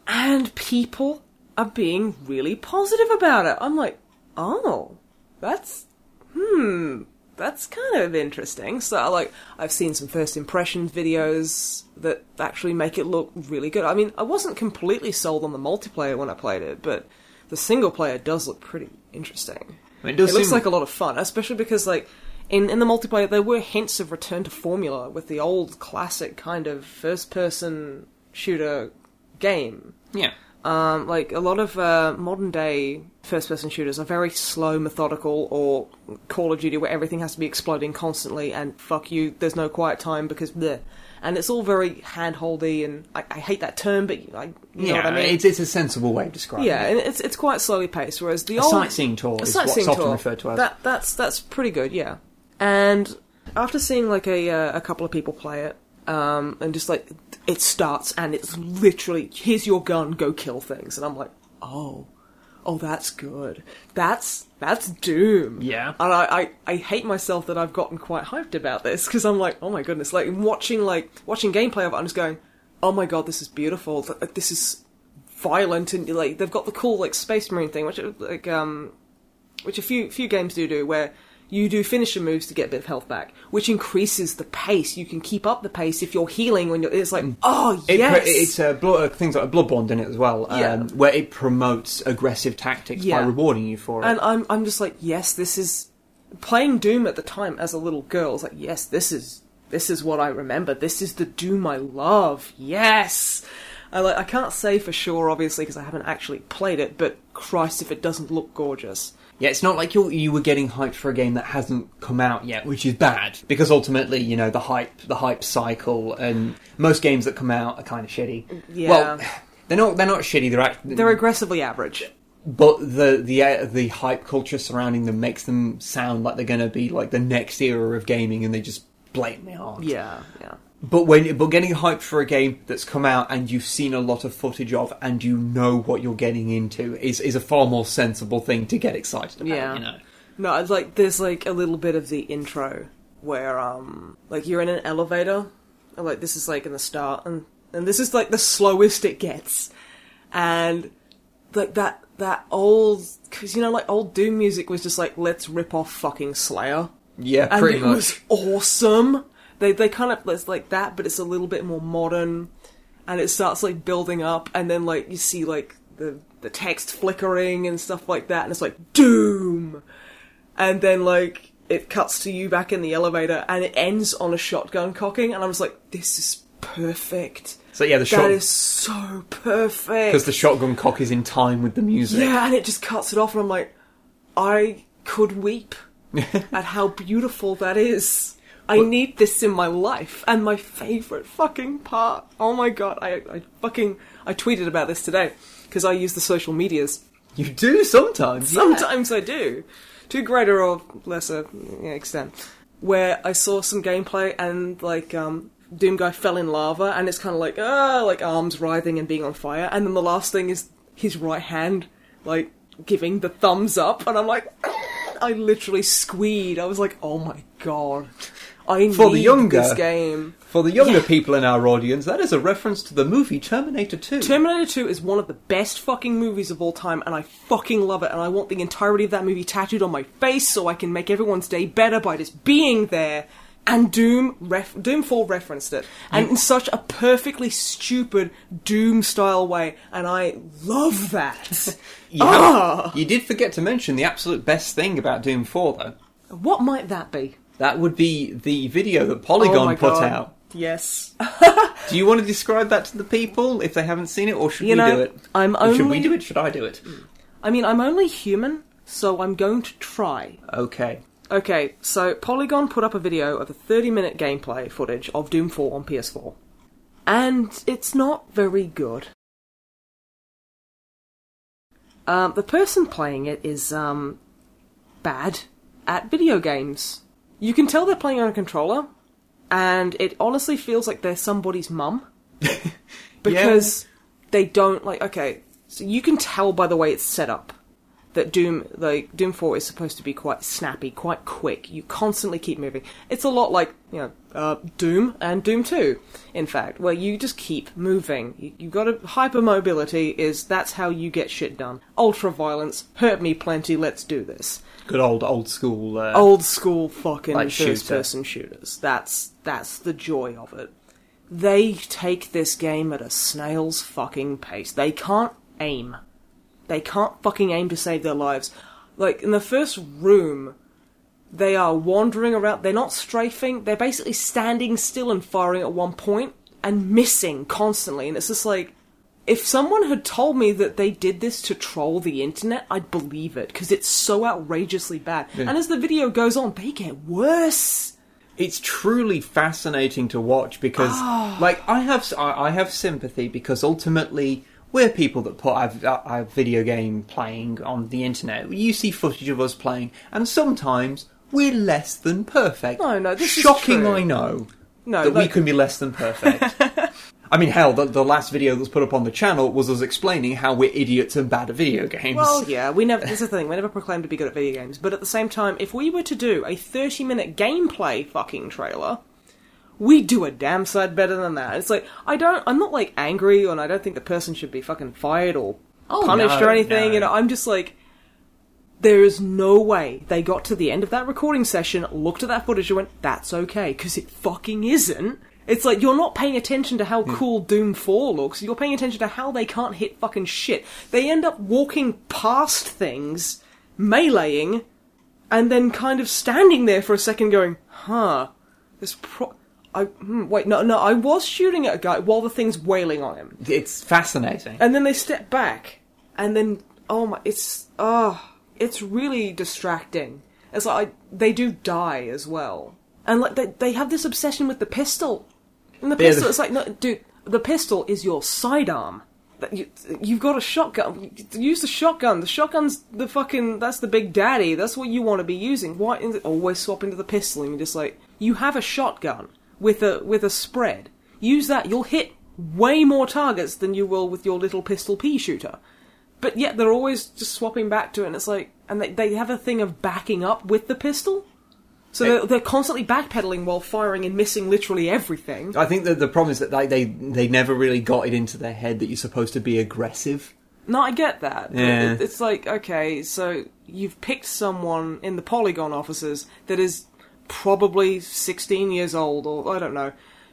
And people are being really positive about it. I'm like, oh, that's, hmm, that's kind of interesting. So, like, I've seen some first impressions videos that actually make it look really good. I mean, I wasn't completely sold on the multiplayer when I played it, but the single player does look pretty interesting. I mean, it It looks seem- like a lot of fun, especially because like in in the multiplayer there were hints of return to formula with the old classic kind of first person shooter game. yeah. Um, like a lot of uh, modern day first person shooters are very slow, methodical, or Call of Duty where everything has to be exploding constantly and fuck you, there's no quiet time because bleh. And it's all very handholdy, and I, I hate that term, but I, you know yeah, what I mean. it's, it's a sensible way of describing Yeah, it. and it's it's quite slowly paced. Whereas the A old sightseeing tour is sightseeing what's often tour, referred to as. that that's that's pretty good. Yeah, and after seeing like a uh, a couple of people play it, um, and just like it starts and it's literally here's your gun, go kill things, and I'm like, oh, oh, that's good. That's that's Doom. Yeah. and I I, I hate myself that I've gotten quite hyped about this because I'm like, oh my goodness, like watching like watching gameplay of it, I'm just going, oh my god, this is beautiful. This is violent and like they've got the cool like Space Marine thing, which like um, which a few few games do do where you do finisher moves to get a bit of health back, which increases the pace. You can keep up the pace if you're healing when you're. It's like, oh It, yes, It's uh, blo- uh, things like a blood bond in it as well, um, Yeah. where it promotes aggressive tactics by rewarding you for it. and I'm I'm just like, yes, this is playing Doom at the time as a little girl. It's like, yes, this is this is what I remember. This is the Doom I love. Yes. I like I can't say for sure, obviously, because I haven't actually played it. But Christ, if it doesn't look gorgeous. Yeah, it's not like you you were getting hyped for a game that hasn't come out yet, which is bad because ultimately, you know, the hype the hype cycle and most games that come out are kind of shitty. Yeah. Well, they're not they're not shitty. They're act- They're aggressively average. but the the uh, the hype culture surrounding them makes them sound like they're going to be like the next era of gaming, and they just blatantly aren't. Yeah, yeah. But when but getting hyped for a game that's come out and you've seen a lot of footage of and you know what you're getting into is is a far more sensible thing to get excited about. Yeah. You know. No, it's like there's like a little bit of the intro where um like you're in an elevator, and, like this is like in the start, and and this is like the slowest it gets, and like that that old because you know like old Doom music was just like let's rip off fucking Slayer, Yeah, and pretty it much. was awesome. They they kind of it's like that, but it's a little bit more modern, and it starts like building up, and then like you see like the the text flickering and stuff like that, and it's like Doom, and then like it cuts to you back in the elevator, and it ends on a shotgun cocking, and I was like, this is perfect. So yeah, the shot is so perfect. because the shotgun cock is in time with the music. Yeah, and it just cuts it off, and I'm like, I could weep [LAUGHS] at how beautiful that is. I need this in my life, and my favorite fucking part. Oh my god, I, I fucking I tweeted about this today because I use the social medias. You do sometimes. yeah. Sometimes I do, to greater or lesser extent. Where I saw some gameplay and like um, Doom guy fell in lava, and it's kind of like ah, like arms writhing and being on fire, and then the last thing is his right hand like giving the thumbs up, and I'm like, [LAUGHS] I literally squeed. I was like, oh my god, I For the younger- this game. For the younger Yeah. people in our audience, that is a reference to the movie Terminator 2. Terminator 2 is one of the best fucking movies of all time, and I fucking love it, and I want the entirety of that movie tattooed on my face so I can make everyone's day better by just being there. And Doom, ref- Doom 4 referenced it, and in such a perfectly stupid Doom style way, and I love that. you, [LAUGHS] [LAUGHS] Ah! you did forget to mention the absolute best thing about Doom 4, though. what might that be? That would be the video that Polygon oh put God. out. Yes. Do you want to describe that to the people if they haven't seen it, or should You we know, do it? I'm Or Should we only- do it? Should I do it? I mean, I'm only human, so I'm going to try. Okay. Okay, so Polygon put up a video of a 30 minute gameplay footage of Doom 4 on PS4. And it's not very good. Um, the person playing it is, um, bad at video games. You can tell they're playing on a controller, and it honestly feels like they're somebody's mum. [LAUGHS] because they don't, like, okay, so you can tell by the way it's set up that Doom like Doom 4 is supposed to be quite snappy, quite quick. You constantly keep moving. It's a lot like, you know, uh, Doom and Doom 2, in fact, where you just keep moving. You, you've got a hypermobility is that's how you get shit done. Ultra violence, hurt me plenty, let's do this. Good old old school. Uh, Old school fucking Like shooter. first person shooters. That's that's the joy of it. They take this game at a snail's fucking pace. They can't aim. They can't fucking aim to save their lives. Like in the first room, they are wandering around. They're not strafing. They're basically standing still and firing at one point and missing constantly. And it's just like, if someone had told me that they did this to troll the internet, I'd believe it because it's so outrageously bad. And as the video goes on, they get worse. it's truly fascinating to watch because, Ah. like, I have I have sympathy because ultimately we're people that put our, our video game playing on the internet. You see footage of us playing, and sometimes we're less than perfect. No, no, this is shocking. I know No, that we can be less than perfect. [LAUGHS] I mean, hell, the, the last video that was put up on the channel was us explaining how we're idiots and bad at video games. Well, yeah, we never. This is the thing. We never proclaimed to be good at video games, but at the same time, if we were to do a thirty-minute gameplay fucking trailer, we'd do a damn sight better than that. It's like I don't. I'm not like angry, and I don't think the person should be fucking fired or Oh, punished no, or anything. no. You know, I'm just like. There is no way they got to the end of that recording session, looked at that footage, and went, "That's okay," because it fucking isn't. It's like you're not paying attention to how Hmm. cool Doom 4 looks, you're paying attention to how they can't hit fucking shit. They end up walking past things, meleeing, and then kind of standing there for a second going, huh, this pro. I, hmm, wait, no, no, I was shooting at a guy while the thing's wailing on him. It's fascinating. And then they step back, and then, oh my, it's, oh, it's really distracting. It's like, I, they do die as well. And like, they, they have this obsession with the pistol. And the pistol, the- it's like, no, dude, the pistol is your sidearm. You, you've got a shotgun. Use the shotgun. The shotgun's the fucking. That's the big daddy. That's what you want to be using. Why is it always swapping to the pistol? And you're just like, you have a shotgun with a with a spread. Use that. You'll hit way more targets than you will with your little pistol pea shooter. But yet they're always just swapping back to it, and it's like, and they they have a thing of backing up with the pistol. So they're, they're constantly backpedaling while firing and missing literally everything. I think that the problem is that they, they they never really got it into their head that you're supposed to be aggressive. No, I get that. Yeah. it- It's like, okay, so you've picked someone in the Polygon offices that is probably 16 years old, or I don't know,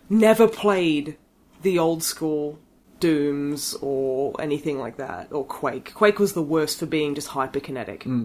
never played the old school Dooms or anything like that, or Quake. Quake was the worst for being just hyperkinetic. Hmm.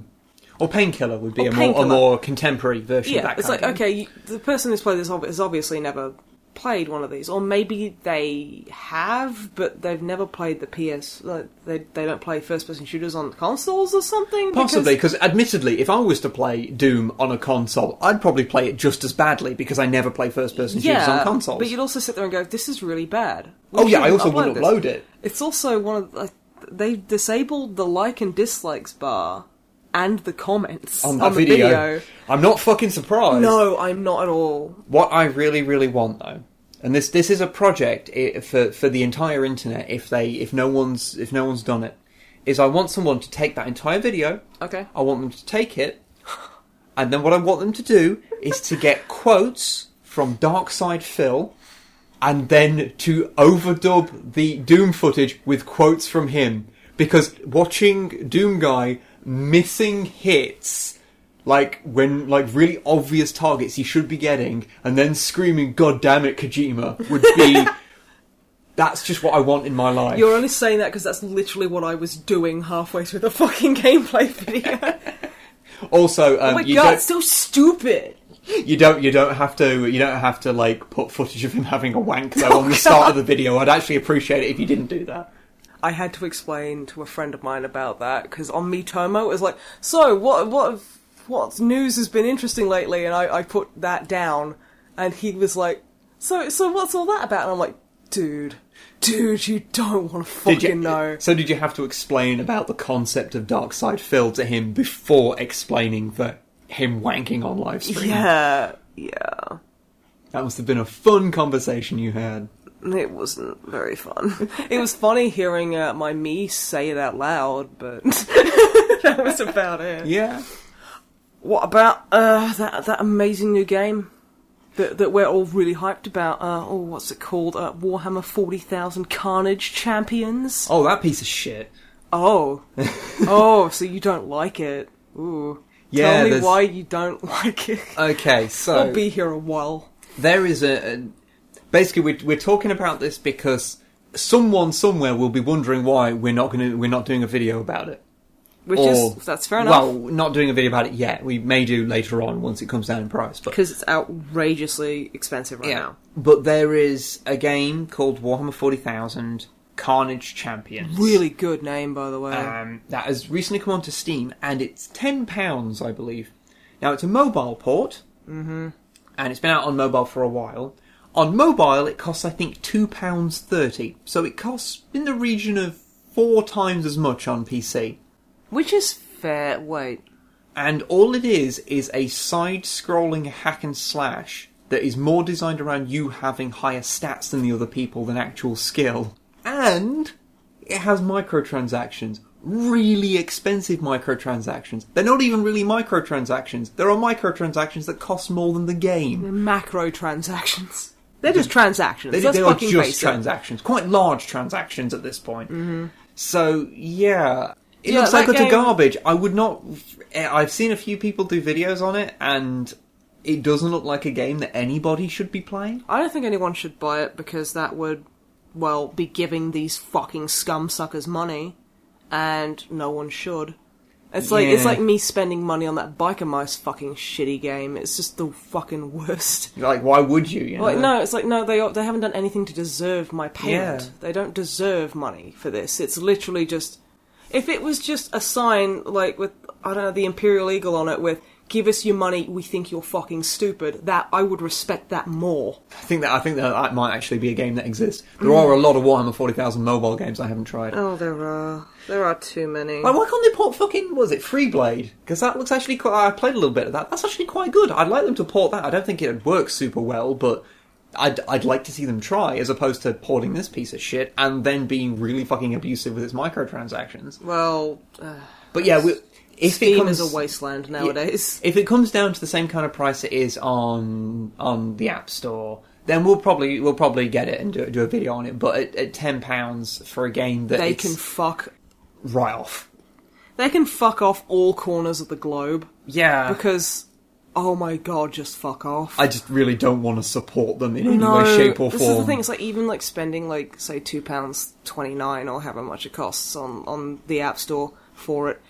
Or Painkiller would be a more, a more contemporary version of Yeah, it's like, okay, you, the person who's played this has obviously never played one of these, or maybe they have, but they've never played the PS. Like, they they don't play first person shooters on consoles or something. Possibly, because- admittedly, if I was to play Doom on a console, I'd probably play it just as badly because I never play first-person shooters yeah, on consoles. but you'd also sit there and go, "This is really bad." We oh yeah, I also wouldn't this." upload it. It's also one of like, they disabled the like and dislikes bar and the comments On that the video. video. I'm not fucking surprised. No, I'm not at all. What I really, really want though, and this this is a project eh, for for the entire internet. If they if no one's if no one's done it, is I want someone to take that entire video. Okay. I want them to take it, and then what I want them to do is to get [LAUGHS] quotes from Darkside Phil, and then to overdub the Doom footage with quotes from him. Because watching Doom Guy missing hits, like when like really obvious targets he should be getting, and then screaming "God damn it, Kojima" would be. [LAUGHS] That's just what I want in my life. You're only saying that because that's literally what I was doing halfway through the fucking [LAUGHS] gameplay video. [LAUGHS] Also, um, oh my you god, it's so stupid. You don't. You don't have to. You don't have to like put footage of him having a wank though Oh, on the start of the video. I'd actually appreciate it if you didn't do that. I had to explain to a friend of mine about that because on Mitomo it was like, so what what what news has been interesting lately? And I, I put that down, and he was like, so so what's all that about? And I'm like, dude, dude, you don't want to fucking you know. So did you have to explain about the concept of Dark Side Phil to him before explaining that him wanking on live stream? Yeah, yeah. That must have been a fun conversation you had. It wasn't very fun. [LAUGHS] It was funny hearing uh, my me say it out loud, but [LAUGHS] that was about it. Yeah. What about uh, that that amazing new game that that we're all really hyped about? Uh, oh, what's it called? Uh, Warhammer Forty Thousand Carnage Champions. Oh, that piece of shit. Oh, [LAUGHS] oh, so you don't like it? Ooh, Yeah, tell me there's- why you don't like it. Okay, so I'll be here a while. there is a, a basically we're, we're talking about this because someone somewhere will be wondering why we're not going to we're not doing a video about it. Which Or- is that's fair enough Well, not doing a video about it yet. We may do later on once it comes down in price. But because it's outrageously expensive right now. But there is a game called Warhammer Forty Thousand Carnage Champions. Really good name, by the way. Um, that has recently come onto Steam, and it's ten pounds, I believe. Now it's a mobile port, mm-hmm. and it's been out on mobile for a while. On mobile, it costs I think two pounds thirty, so it costs in the region of four times as much on PC. Which is fair. Wait. And all it is is a side-scrolling hack and slash that is more designed around you having higher stats than the other people than actual skill. And it has microtransactions. Really expensive microtransactions. They're not even really microtransactions. There are microtransactions that cost more than the game. Macro transactions. They're just transactions. They, they are fucking just transactions, quite large transactions at this point. Mm-hmm. So yeah, it Yeah, looks like utter game- garbage. I would not. eh, I've seen a few people do videos on it, and it doesn't look like a game that anybody should be playing. I don't think anyone should buy it because that would, well, be giving these fucking scum suckers money, and no one should. It's like it's like me spending money on that biker mice fucking shitty game. It's just the fucking [LAUGHS] worst. Like, why would you? you know? Like no, it's like no, they they haven't done anything to deserve my payment. Yeah. They don't deserve money for this. It's literally just if it was just a sign like with I don't know the Imperial Eagle on it with "Give us your money, we think you're fucking stupid." That I would respect that more. I think that I think that that might actually be a game that exists. There are a lot of Warhammer Forty Thousand mobile games I haven't tried. Oh, there are there are too many. Like, why can't they port fucking was it Freeblade? Because that looks actually quite. I played a little bit of that. That's actually quite good. I'd like them to port that. I don't think it'd work super well, but I'd I'd like to see them try as opposed to porting this piece of shit and then being really fucking abusive with its microtransactions. Well, uh, But yeah, we, if it Steam comes, is a wasteland nowadays. if it comes down to the same kind of price it is on on the App Store. Then we'll probably we'll probably get it and do, do a video on it. But at, at ten pounds for a game that They can fuck. right off, They can fuck off all corners of the globe yeah. because, oh my god, just fuck off. I just really don't want to support them in any no, way, shape, or form. this is the thing. It's like even like spending like say two pounds twenty nine or however much it costs on on the App Store for it.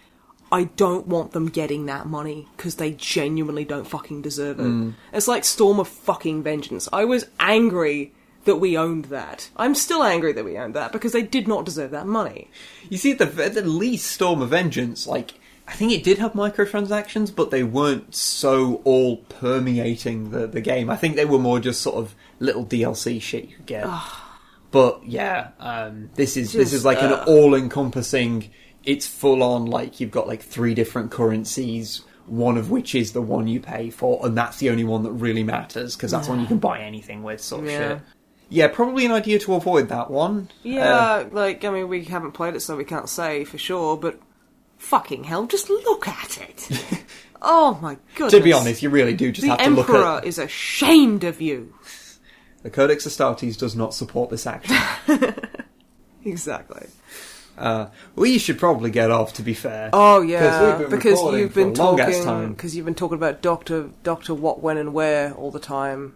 I don't want them getting that money because they genuinely don't fucking deserve it. Mm. It's like Storm of fucking Vengeance. I was angry that we owned that. I'm still angry that we owned that because they did not deserve that money. You see, at the, at the least, Storm of Vengeance, like, I think it did have microtransactions, but they weren't so all permeating the, the game. I think they were more just sort of little DLC shit you could get. but yeah, um, this is this is Just, like an uh, all-encompassing. It's full on like you've got like three different currencies. One of which is the one you pay for, and that's the only one that really matters because that's one you can buy anything with, sort of Yeah. shit. Yeah, probably an idea to avoid that one. Yeah, Uh, like I mean, we haven't played it, so we can't say for sure. But fucking hell, just look at it. [LAUGHS] oh my goodness! to be honest, you really do just the have to look emperor at is ashamed of you. the Codex Astartes does not support this action. [LAUGHS] Exactly. Uh, we should probably get off. To be fair. Oh yeah, we've because you've been talking because you've been talking about Doctor Doctor what, when, and where all the time,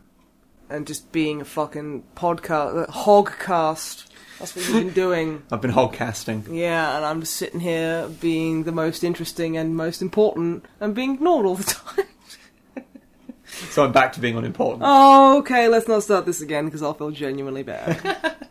and just being a fucking podcast hogcast. That's what you've been [LAUGHS] doing. I've been hogcasting. Yeah, and I'm just sitting here being the most interesting and most important, and being ignored all the [LAUGHS] time. So I'm back to being unimportant. Oh, okay, let's not start this again because I'll feel genuinely bad. [LAUGHS]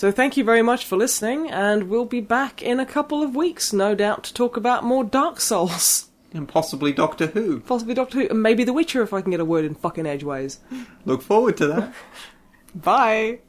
so, thank you very much for listening, and we'll be back in a couple of weeks, no doubt, to talk about more Dark Souls. [LAUGHS] And possibly Doctor Who. Possibly Doctor Who, and maybe The Witcher if I can get a word in fucking edgeways. Look forward to that. [LAUGHS] Bye!